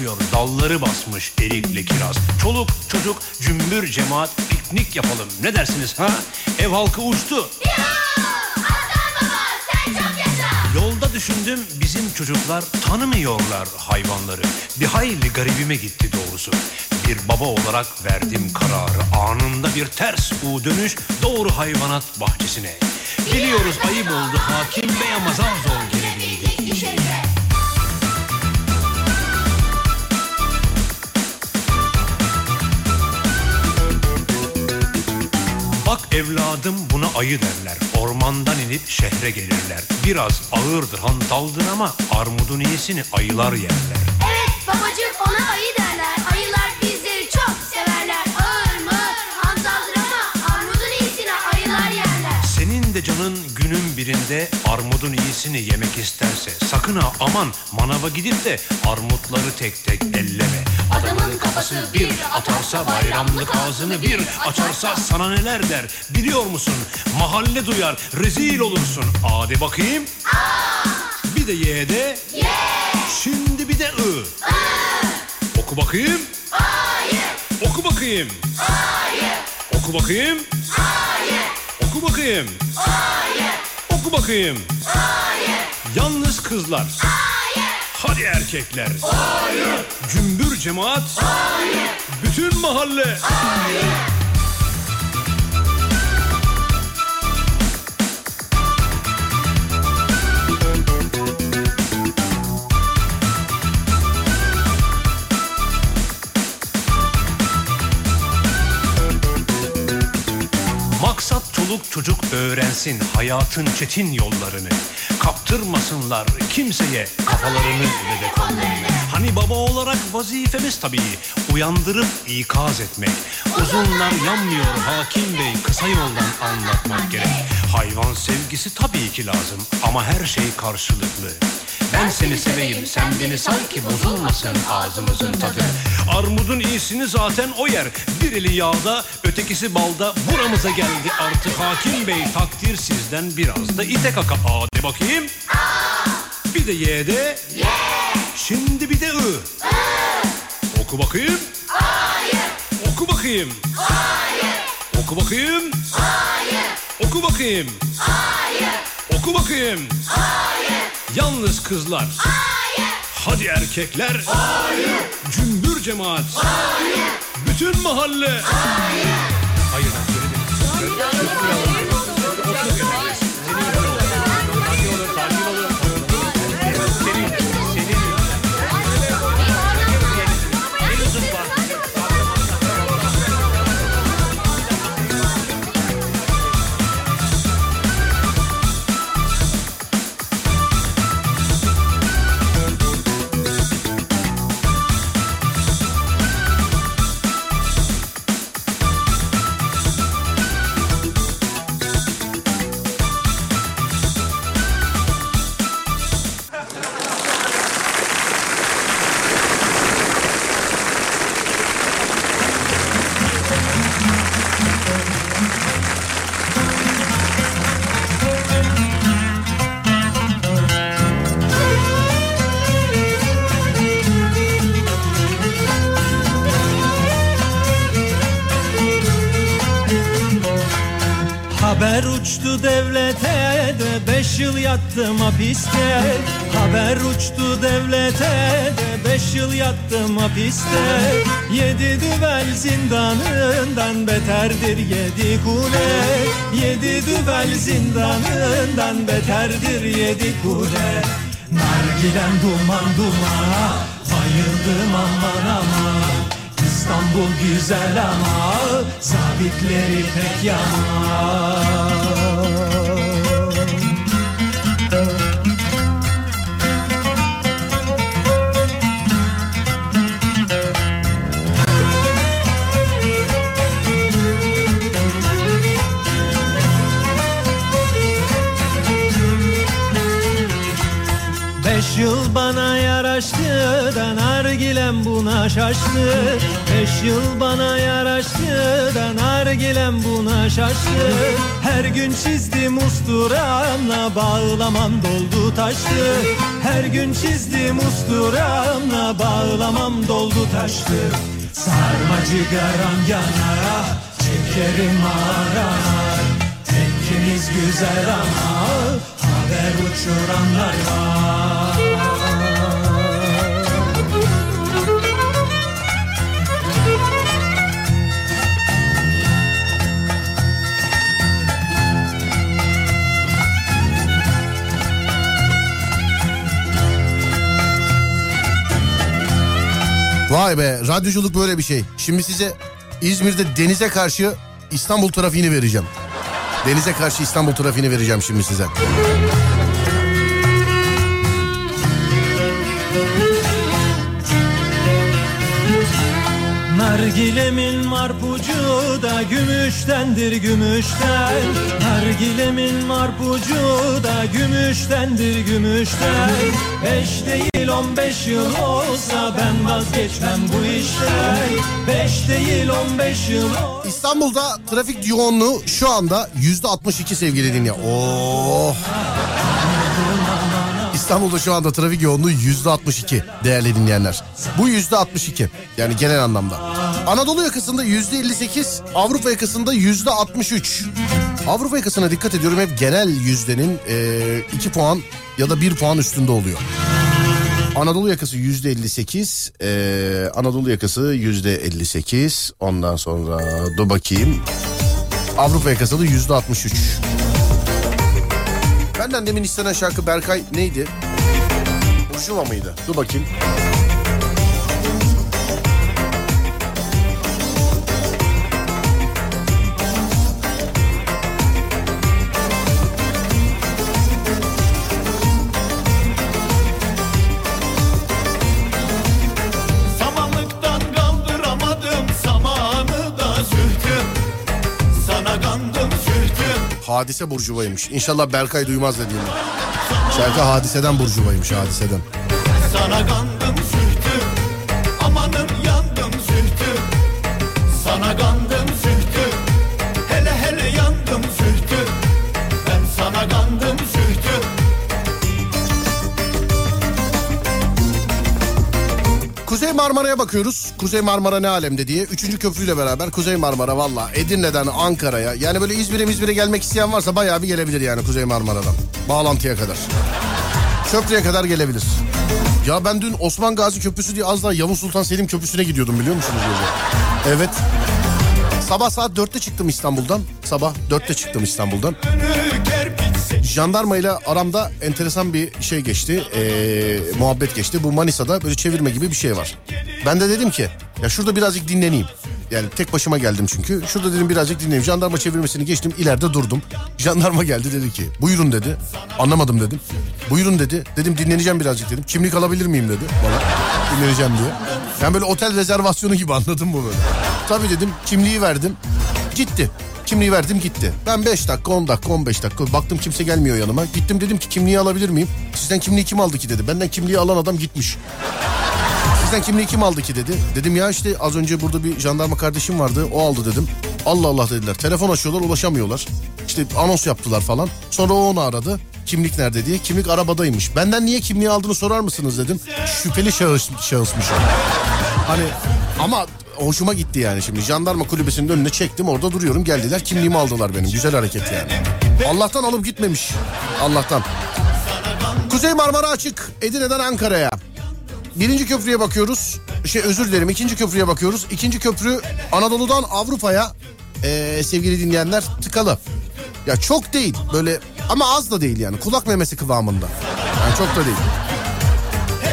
Kuşlar uçuyor dalları basmış erikli kiraz Çoluk çocuk cümbür cemaat piknik yapalım ne dersiniz ha? Ev halkı uçtu Yolda düşündüm bizim çocuklar tanımıyorlar hayvanları. Bir hayli garibime gitti doğrusu. Bir baba olarak verdim kararı. Anında bir ters U dönüş doğru hayvanat bahçesine. Biliyoruz ayıp oldu hakim bey ama zar zor evladım buna ayı derler. Ormandan inip şehre gelirler. Biraz ağırdır hantaldır ama armudun iyisini ayılar yerler. Evet babacığım ona ayı derler. Ayılar bizleri çok severler. Ağır mı? Hantaldır ama armudun iyisini ayılar yerler. Senin de canın günün birinde armudun iyisini yemek isterse sakın ha aman manava gidip de armutları tek tek elleme. Adamın kafası bir atarsa bayramlık ağzını bir açarsa sana neler der biliyor musun? Mahalle duyar rezil olursun. Hadi bakayım. Bir de ye de. Şimdi bir de ı. Oku bakayım. Oku bakayım. Oku bakayım. Oku bakayım. Oku bakayım. Yalnız kızlar. Hadi erkekler. Cümbür cemaat. Bütün mahalle. Maksat çoluk çocuk öğrensin hayatın çetin yollarını. Kaptırmasınlar kimseye kafalarını ve de kollarını. Hani baba olarak vazifemiz tabii uyandırıp ikaz etmek. Uzunlar yanmıyor hakim bey kısa yoldan anlatmak gerek. Hayvan sevgisi tabii ki lazım ama her şey karşılıklı. Ben seni seveyim sen beni sanki bozulmasın ağzımızın tadı. Armudun iyisini zaten o yer. Bir eli yağda ötekisi balda buramıza geldi artık hakim bey takdir sizden biraz da ite kaka A de bakayım. Bir de ye de. Şimdi bir de ı. Oku bakayım. Oku bakayım. Oku bakayım. Oku bakayım. Oku bakayım. Hayır. Yalnız kızlar. Hayır. Hadi erkekler. Hayır. Cümbür cemaat. Hayır. Bütün mahalle. Hayır. Hayır. lan, geri dön. Haber yattım hapiste Haber uçtu devlete. De beş yıl yattım hapiste Yedi düvel zindanından beterdir yedi kule. Yedi düvel zindanından beterdir yedi kule. Nargilem duman duman Bayıldım aman aman. İstanbul güzel ama Zabitleri pek yaman yıl bana yaraştı da nargilem buna şaştı. Beş yıl bana yaraştı da nargilem buna şaştı. Her gün çizdim usturamla bağlamam doldu taştı. Her gün çizdim usturamla bağlamam doldu taştı. Sarmacı garam yanar çekerim arar Tekkimiz güzel ama haber uçuranlar var Vay be radyoculuk böyle bir şey. Şimdi size İzmir'de denize karşı İstanbul trafiğini vereceğim. Denize karşı İstanbul trafiğini vereceğim şimdi size. Nargilemin marpucu da gümüştendir gümüşten Nargilemin marpucu da gümüştendir gümüşten Beş değil on beş yıl olsa ben vazgeçmem bu işten Beş değil on beş yıl İstanbul'da trafik yoğunluğu şu anda yüzde 62 sevgili dinleyen. Oh. İstanbul'da şu anda trafik yoğunluğu yüzde 62 değerli dinleyenler. Bu yüzde 62 yani genel anlamda. Anadolu yakasında yüzde 58, Avrupa yakasında yüzde 63. Avrupa yakasına dikkat ediyorum hep genel yüzdenin 2 puan ya da 1 puan üstünde oluyor. Anadolu yakası yüzde 58, ee, Anadolu yakası yüzde 58. Ondan sonra dur bakayım. Avrupa yakası da yüzde 63. Benden demin istenen şarkı Berkay neydi? Burjuva mıydı? Dur bakayım. Hadise Burjuva'ymış. İnşallah Berkay duymaz dediğimi. Şarkı Hadise'den Burjuva'ymış Hadise'den. Sana kandım Marmara'ya bakıyoruz. Kuzey Marmara ne alemde diye. Üçüncü köprüyle beraber Kuzey Marmara valla Edirne'den Ankara'ya. Yani böyle İzmir'e İzmir'e gelmek isteyen varsa bayağı bir gelebilir yani Kuzey Marmara'dan. Bağlantıya kadar. Köprüye kadar gelebilir. Ya ben dün Osman Gazi Köprüsü diye az daha Yavuz Sultan Selim Köprüsü'ne gidiyordum biliyor musunuz? Böyle? Evet. Sabah saat 4'te çıktım İstanbul'dan. Sabah 4'te çıktım İstanbul'dan. Jandarma ile aramda enteresan bir şey geçti. Ee, muhabbet geçti. Bu Manisa'da böyle çevirme gibi bir şey var. Ben de dedim ki ya şurada birazcık dinleneyim. Yani tek başıma geldim çünkü. Şurada dedim birazcık dinleneyim. Jandarma çevirmesini geçtim. ileride durdum. Jandarma geldi dedi ki buyurun dedi. Anlamadım dedim. Buyurun dedi. Dedim dinleneceğim birazcık dedim. Kimlik alabilir miyim dedi bana. Dinleneceğim diye. Yani böyle otel rezervasyonu gibi anladın mı böyle? Tabii dedim kimliği verdim. Gitti. Kimliği verdim gitti. Ben 5 dakika 10 dakika 15 dakika baktım kimse gelmiyor yanıma. Gittim dedim ki kimliği alabilir miyim? Sizden kimliği kim aldı ki dedi. Benden kimliği alan adam gitmiş. Sizden kimliği kim aldı ki dedi. Dedim ya işte az önce burada bir jandarma kardeşim vardı o aldı dedim. Allah Allah dediler. Telefon açıyorlar ulaşamıyorlar. İşte anons yaptılar falan. Sonra o onu aradı. Kimlik nerede diye. Kimlik arabadaymış. Benden niye kimliği aldığını sorar mısınız dedim. Şüpheli şahıs, şahısmış. Hani ama hoşuma gitti yani şimdi. Jandarma kulübesinin önüne çektim orada duruyorum. Geldiler kimliğimi aldılar benim. Güzel hareket yani. Allah'tan alıp gitmemiş. Allah'tan. Kuzey Marmara açık. Edirne'den Ankara'ya. Birinci köprüye bakıyoruz. Şey özür dilerim ikinci köprüye bakıyoruz. İkinci köprü Anadolu'dan Avrupa'ya ee, sevgili dinleyenler tıkalı. Ya çok değil böyle ama az da değil yani kulak memesi kıvamında. Yani çok da değil.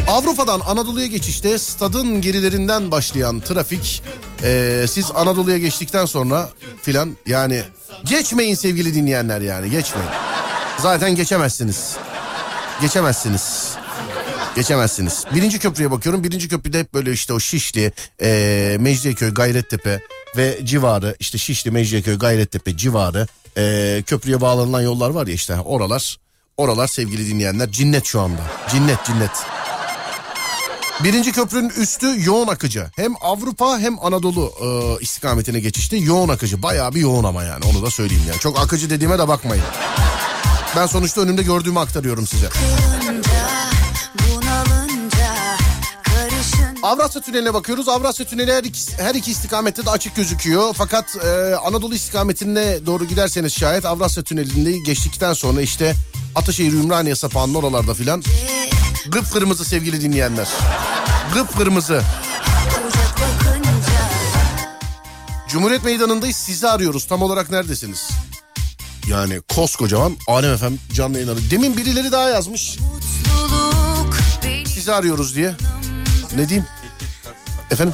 Avrupa'dan Anadolu'ya geçişte stadın gerilerinden başlayan trafik ee, siz Anadolu'ya geçtikten sonra filan yani geçmeyin sevgili dinleyenler yani geçmeyin. Zaten geçemezsiniz. Geçemezsiniz. Geçemezsiniz. Birinci köprüye bakıyorum. Birinci köprüde hep böyle işte o Şişli, e, Mecidiyeköy, Gayrettepe ve civarı işte Şişli, Mecidiyeköy, Gayrettepe civarı e, köprüye bağlanılan yollar var ya işte oralar. Oralar sevgili dinleyenler cinnet şu anda. Cinnet cinnet. Birinci köprünün üstü yoğun akıcı. Hem Avrupa hem Anadolu e, istikametine geçişte yoğun akıcı. Bayağı bir yoğun ama yani onu da söyleyeyim yani. Çok akıcı dediğime de bakmayın. Ben sonuçta önümde gördüğümü aktarıyorum size. Avrasya Tüneli'ne bakıyoruz. Avrasya Tüneli her iki, her iki istikamette de açık gözüküyor. Fakat e, Anadolu istikametine doğru giderseniz şayet Avrasya Tüneli'nde geçtikten sonra işte Ataşehir Ümraniye sapağının oralarda filan kıpkırmızı sevgili dinleyenler. Kıpkırmızı. Cumhuriyet Meydanı'ndayız sizi arıyoruz. Tam olarak neredesiniz? Yani koskocaman Alem FM canlı yayınları. Demin birileri daha yazmış. Sizi arıyoruz diye. Ne diyeyim? Efendim?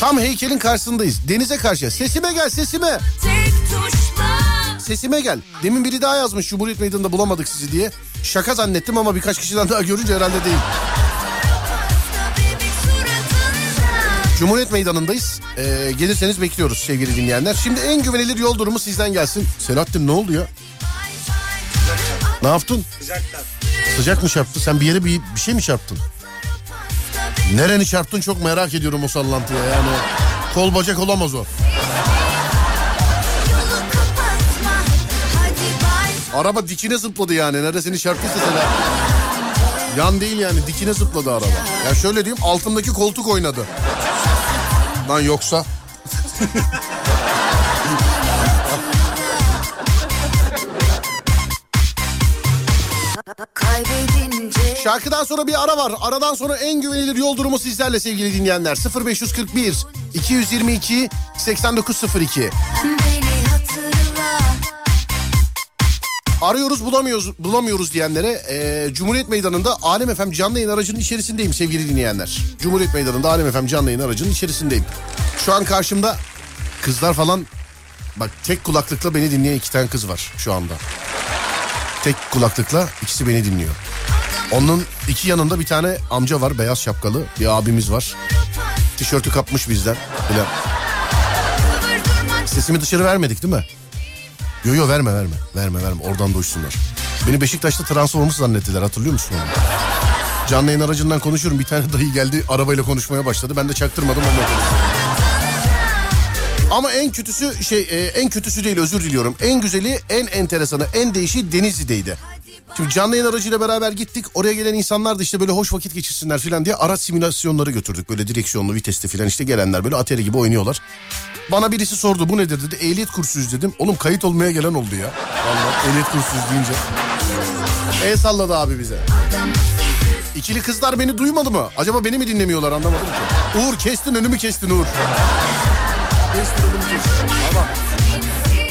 Tam heykelin karşısındayız. Denize karşı. Sesime gel sesime. Sesime gel. Demin biri daha yazmış Cumhuriyet Meydanı'nda bulamadık sizi diye. Şaka zannettim ama birkaç kişiden daha görünce herhalde değil. Cumhuriyet Meydanı'ndayız. Ee, gelirseniz bekliyoruz sevgili dinleyenler. Şimdi en güvenilir yol durumu sizden gelsin. Selahattin ne oldu ya? Ne yaptın? Sıcaktan. Sıcak mı çarptı? Sen bir yere bir, bir şey mi çarptın? Nereni çarptın çok merak ediyorum o sallantıya yani. Kol bacak olamaz o. Araba dikine zıpladı yani. Neresini çarptıysa sen. Yan değil yani dikine zıpladı araba. Ya şöyle diyeyim altındaki koltuk oynadı. Lan yoksa. Şarkıdan sonra bir ara var. Aradan sonra en güvenilir yol durumu sizlerle sevgili dinleyenler. 0541 222 8902. Arıyoruz bulamıyoruz bulamıyoruz diyenlere e, Cumhuriyet Meydanı'nda Alem FM canlı yayın aracının içerisindeyim sevgili dinleyenler. Cumhuriyet Meydanı'nda Alem FM canlı yayın aracının içerisindeyim. Şu an karşımda kızlar falan bak tek kulaklıkla beni dinleyen iki tane kız var şu anda. Tek kulaklıkla ikisi beni dinliyor. Onun iki yanında bir tane amca var beyaz şapkalı bir abimiz var. Tişörtü kapmış bizden. Böyle. Sesimi dışarı vermedik değil mi? Yo yo verme verme. Verme verme oradan duysunlar. Beni Beşiktaş'ta transformus zannettiler hatırlıyor musun onu? Canlı yayın aracından konuşuyorum. Bir tane dayı geldi arabayla konuşmaya başladı. Ben de çaktırmadım onunla konuştum. Ama en kötüsü şey e, en kötüsü değil özür diliyorum. En güzeli en enteresanı en değişi Denizli'deydi. Şimdi canlı yayın aracıyla beraber gittik. Oraya gelen insanlar da işte böyle hoş vakit geçirsinler falan diye araç simülasyonları götürdük. Böyle direksiyonlu vitesli falan işte gelenler böyle atari gibi oynuyorlar. Bana birisi sordu bu nedir dedi. Ehliyet kursuyuz dedim. Oğlum kayıt olmaya gelen oldu ya. Vallahi ehliyet kursuyuz deyince. El salladı abi bize. İkili kızlar beni duymadı mı? Acaba beni mi dinlemiyorlar anlamadım ki. Uğur kestin önümü kestin Uğur. Kestin önümü kestin.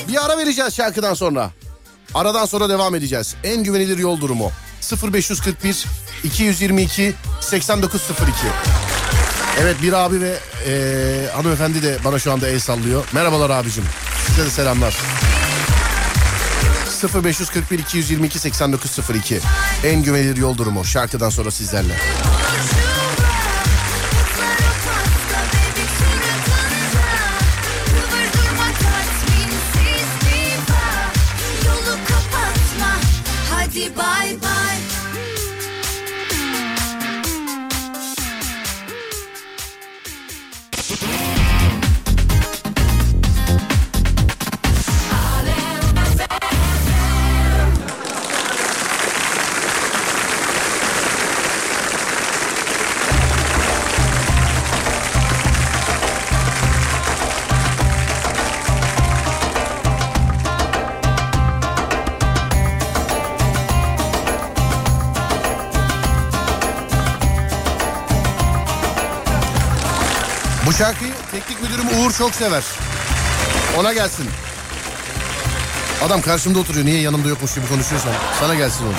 Bir ara vereceğiz şarkıdan sonra. Aradan sonra devam edeceğiz. En güvenilir yol durumu 0541 222 8902. Evet bir abi ve e, hanımefendi de bana şu anda el sallıyor. Merhabalar abicim. Size de selamlar. 0541 222 8902 En güvenilir yol durumu şarkıdan sonra sizlerle. Bu şarkıyı teknik müdürüm Uğur çok sever. Ona gelsin. Adam karşımda oturuyor. Niye yanımda yokmuş gibi konuşuyorsan. Sana gelsin onu.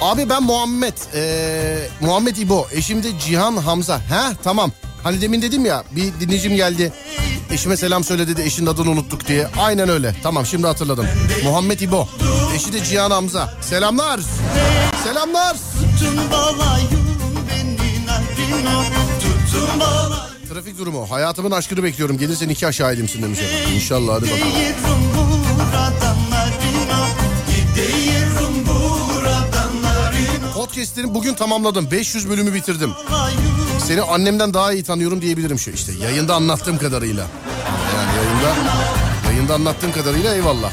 Abi ben Muhammed. Ee, Muhammed İbo. Eşim de Cihan Hamza. Ha tamam. Hani demin dedim ya bir dinleyicim geldi. Eşime selam söyle dedi eşinin adını unuttuk diye. Aynen öyle. Tamam şimdi hatırladım. Muhammed İbo. Eşi de Cihan Hamza. Selamlar. Selamlar. Tutun balayım beni narino Tutun balayım Trafik durumu. Hayatımın aşkını bekliyorum. Gelirsen iki aşağı edimsin demiş efendim. İnşallah hadi bakalım. Podcast'ini bugün tamamladım. 500 bölümü bitirdim. Seni annemden daha iyi tanıyorum diyebilirim şu işte. Yayında anlattığım kadarıyla. Yani yayında yayında anlattığım kadarıyla eyvallah.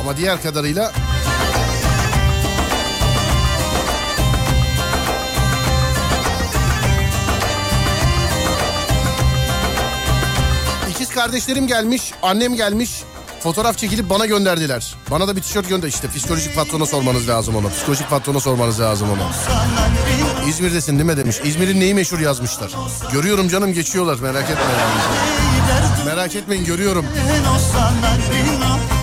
Ama diğer kadarıyla kardeşlerim gelmiş, annem gelmiş. Fotoğraf çekilip bana gönderdiler. Bana da bir tişört gönder. İşte psikolojik patrona sormanız lazım ona. Psikolojik patrona sormanız lazım ona. İzmir'desin değil mi demiş. İzmir'in neyi meşhur yazmışlar. Görüyorum canım geçiyorlar merak etme. Merak etmeyin görüyorum.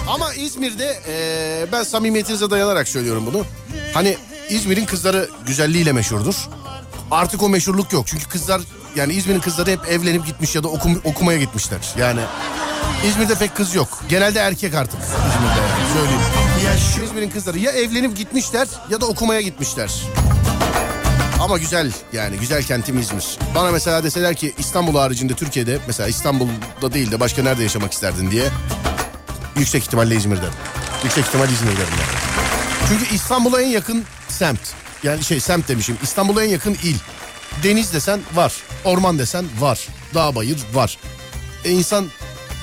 Ama İzmir'de eee, ben samimiyetinize dayanarak söylüyorum bunu. Hani İzmir'in kızları güzelliğiyle meşhurdur. Artık o meşhurluk yok. Çünkü kızlar yani İzmir'in kızları hep evlenip gitmiş ya da okum- okumaya gitmişler. Yani İzmir'de pek kız yok. Genelde erkek artık İzmir'de yani söyleyeyim. İzmir'in kızları ya evlenip gitmişler ya da okumaya gitmişler. Ama güzel yani güzel kentim İzmir. Bana mesela deseler ki İstanbul haricinde Türkiye'de mesela İstanbul'da değil de başka nerede yaşamak isterdin diye. Yüksek ihtimalle İzmir'de. Yüksek ihtimal İzmir'de. Çünkü İstanbul'a en yakın semt. Yani şey semt demişim. İstanbul'a en yakın il. Deniz desen var. Orman desen var. Dağ bayır var. E insan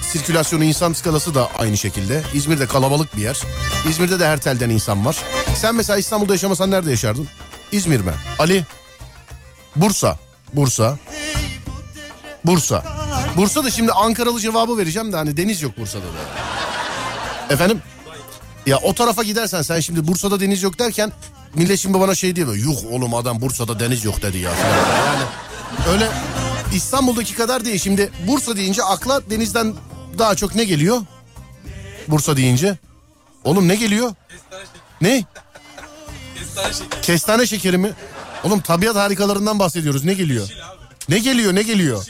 sirkülasyonu, insan skalası da aynı şekilde. İzmir'de kalabalık bir yer. İzmir'de de her telden insan var. Sen mesela İstanbul'da yaşamasan nerede yaşardın? İzmir mi? Ali? Bursa. Bursa. Bursa. Bursa'da şimdi Ankaralı cevabı vereceğim de hani deniz yok Bursa'da da. Efendim? Ya o tarafa gidersen sen şimdi Bursa'da deniz yok derken millet şimdi bana şey diyor. Yuh oğlum adam Bursa'da deniz yok dedi ya. Yani öyle İstanbul'daki kadar değil. Şimdi Bursa deyince akla denizden daha çok ne geliyor? Bursa deyince. Oğlum ne geliyor? Ne? Kestane şekeri mi? Oğlum tabiat harikalarından bahsediyoruz. Ne geliyor? Ne geliyor ne geliyor?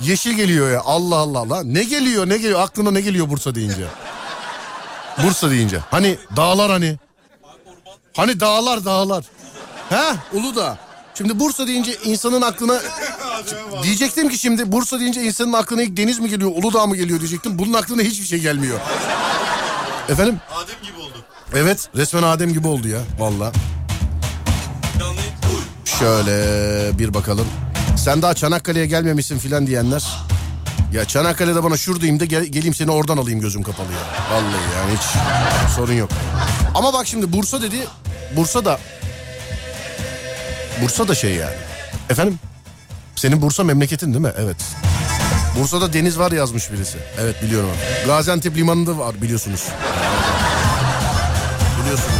Yeşil geliyor ya. Allah Allah Allah. Ne geliyor ne geliyor? Aklına ne geliyor Bursa deyince? Bursa deyince. Hani dağlar hani. Hani dağlar dağlar. He Uludağ. Şimdi Bursa deyince insanın aklına diyecektim ki şimdi Bursa deyince insanın aklına ilk deniz mi geliyor Uludağ mı geliyor diyecektim. Bunun aklına hiçbir şey gelmiyor. Efendim? Adem gibi oldu. Evet resmen Adem gibi oldu ya valla. Şöyle bir bakalım. Sen daha Çanakkale'ye gelmemişsin filan diyenler. Ya Çanakkale'de bana şuradayım da gel- geleyim seni oradan alayım gözüm kapalı ya. Vallahi yani hiç sorun yok. Ama bak şimdi Bursa dedi. Bursa da Bursa da şey yani. Efendim? Senin Bursa memleketin değil mi? Evet. Bursa'da deniz var yazmış birisi. Evet biliyorum. abi. Gaziantep limanında var biliyorsunuz. Biliyorsunuz.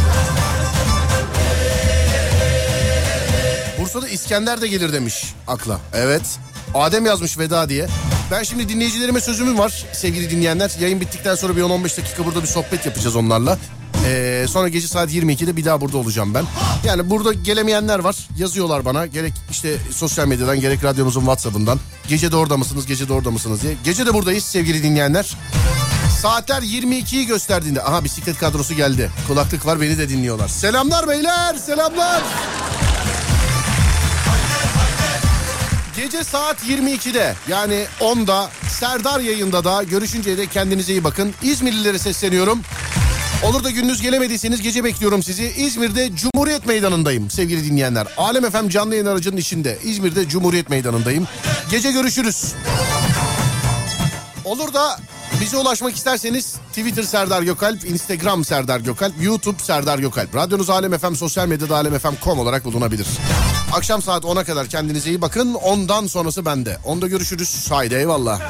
Bursa'da İskender de gelir demiş akla. Evet. Adem yazmış veda diye. Ben şimdi dinleyicilerime sözümüm var sevgili dinleyenler. Yayın bittikten sonra bir 10-15 dakika burada bir sohbet yapacağız onlarla. Ee, sonra gece saat 22'de bir daha burada olacağım ben. Yani burada gelemeyenler var. Yazıyorlar bana. Gerek işte sosyal medyadan gerek radyomuzun WhatsApp'ından. Gece de orada mısınız, gece de orada mısınız diye. Gece de buradayız sevgili dinleyenler. Saatler 22'yi gösterdiğinde. Aha bisiklet kadrosu geldi. Kulaklık var beni de dinliyorlar. Selamlar beyler selamlar. Gece saat 22'de yani 10'da Serdar yayında da görüşünceye de kendinize iyi bakın. İzmirlilere sesleniyorum. Olur da gündüz gelemediyseniz gece bekliyorum sizi. İzmir'de Cumhuriyet Meydanı'ndayım sevgili dinleyenler. Alem FM canlı yayın aracının içinde. İzmir'de Cumhuriyet Meydanı'ndayım. Gece görüşürüz. Olur da bize ulaşmak isterseniz Twitter Serdar Gökalp, Instagram Serdar Gökalp, YouTube Serdar Gökalp. Radyonuz Alem FM, sosyal medyada alemfm.com olarak bulunabilir. Akşam saat 10'a kadar kendinize iyi bakın. Ondan sonrası bende. Onda görüşürüz. Haydi eyvallah.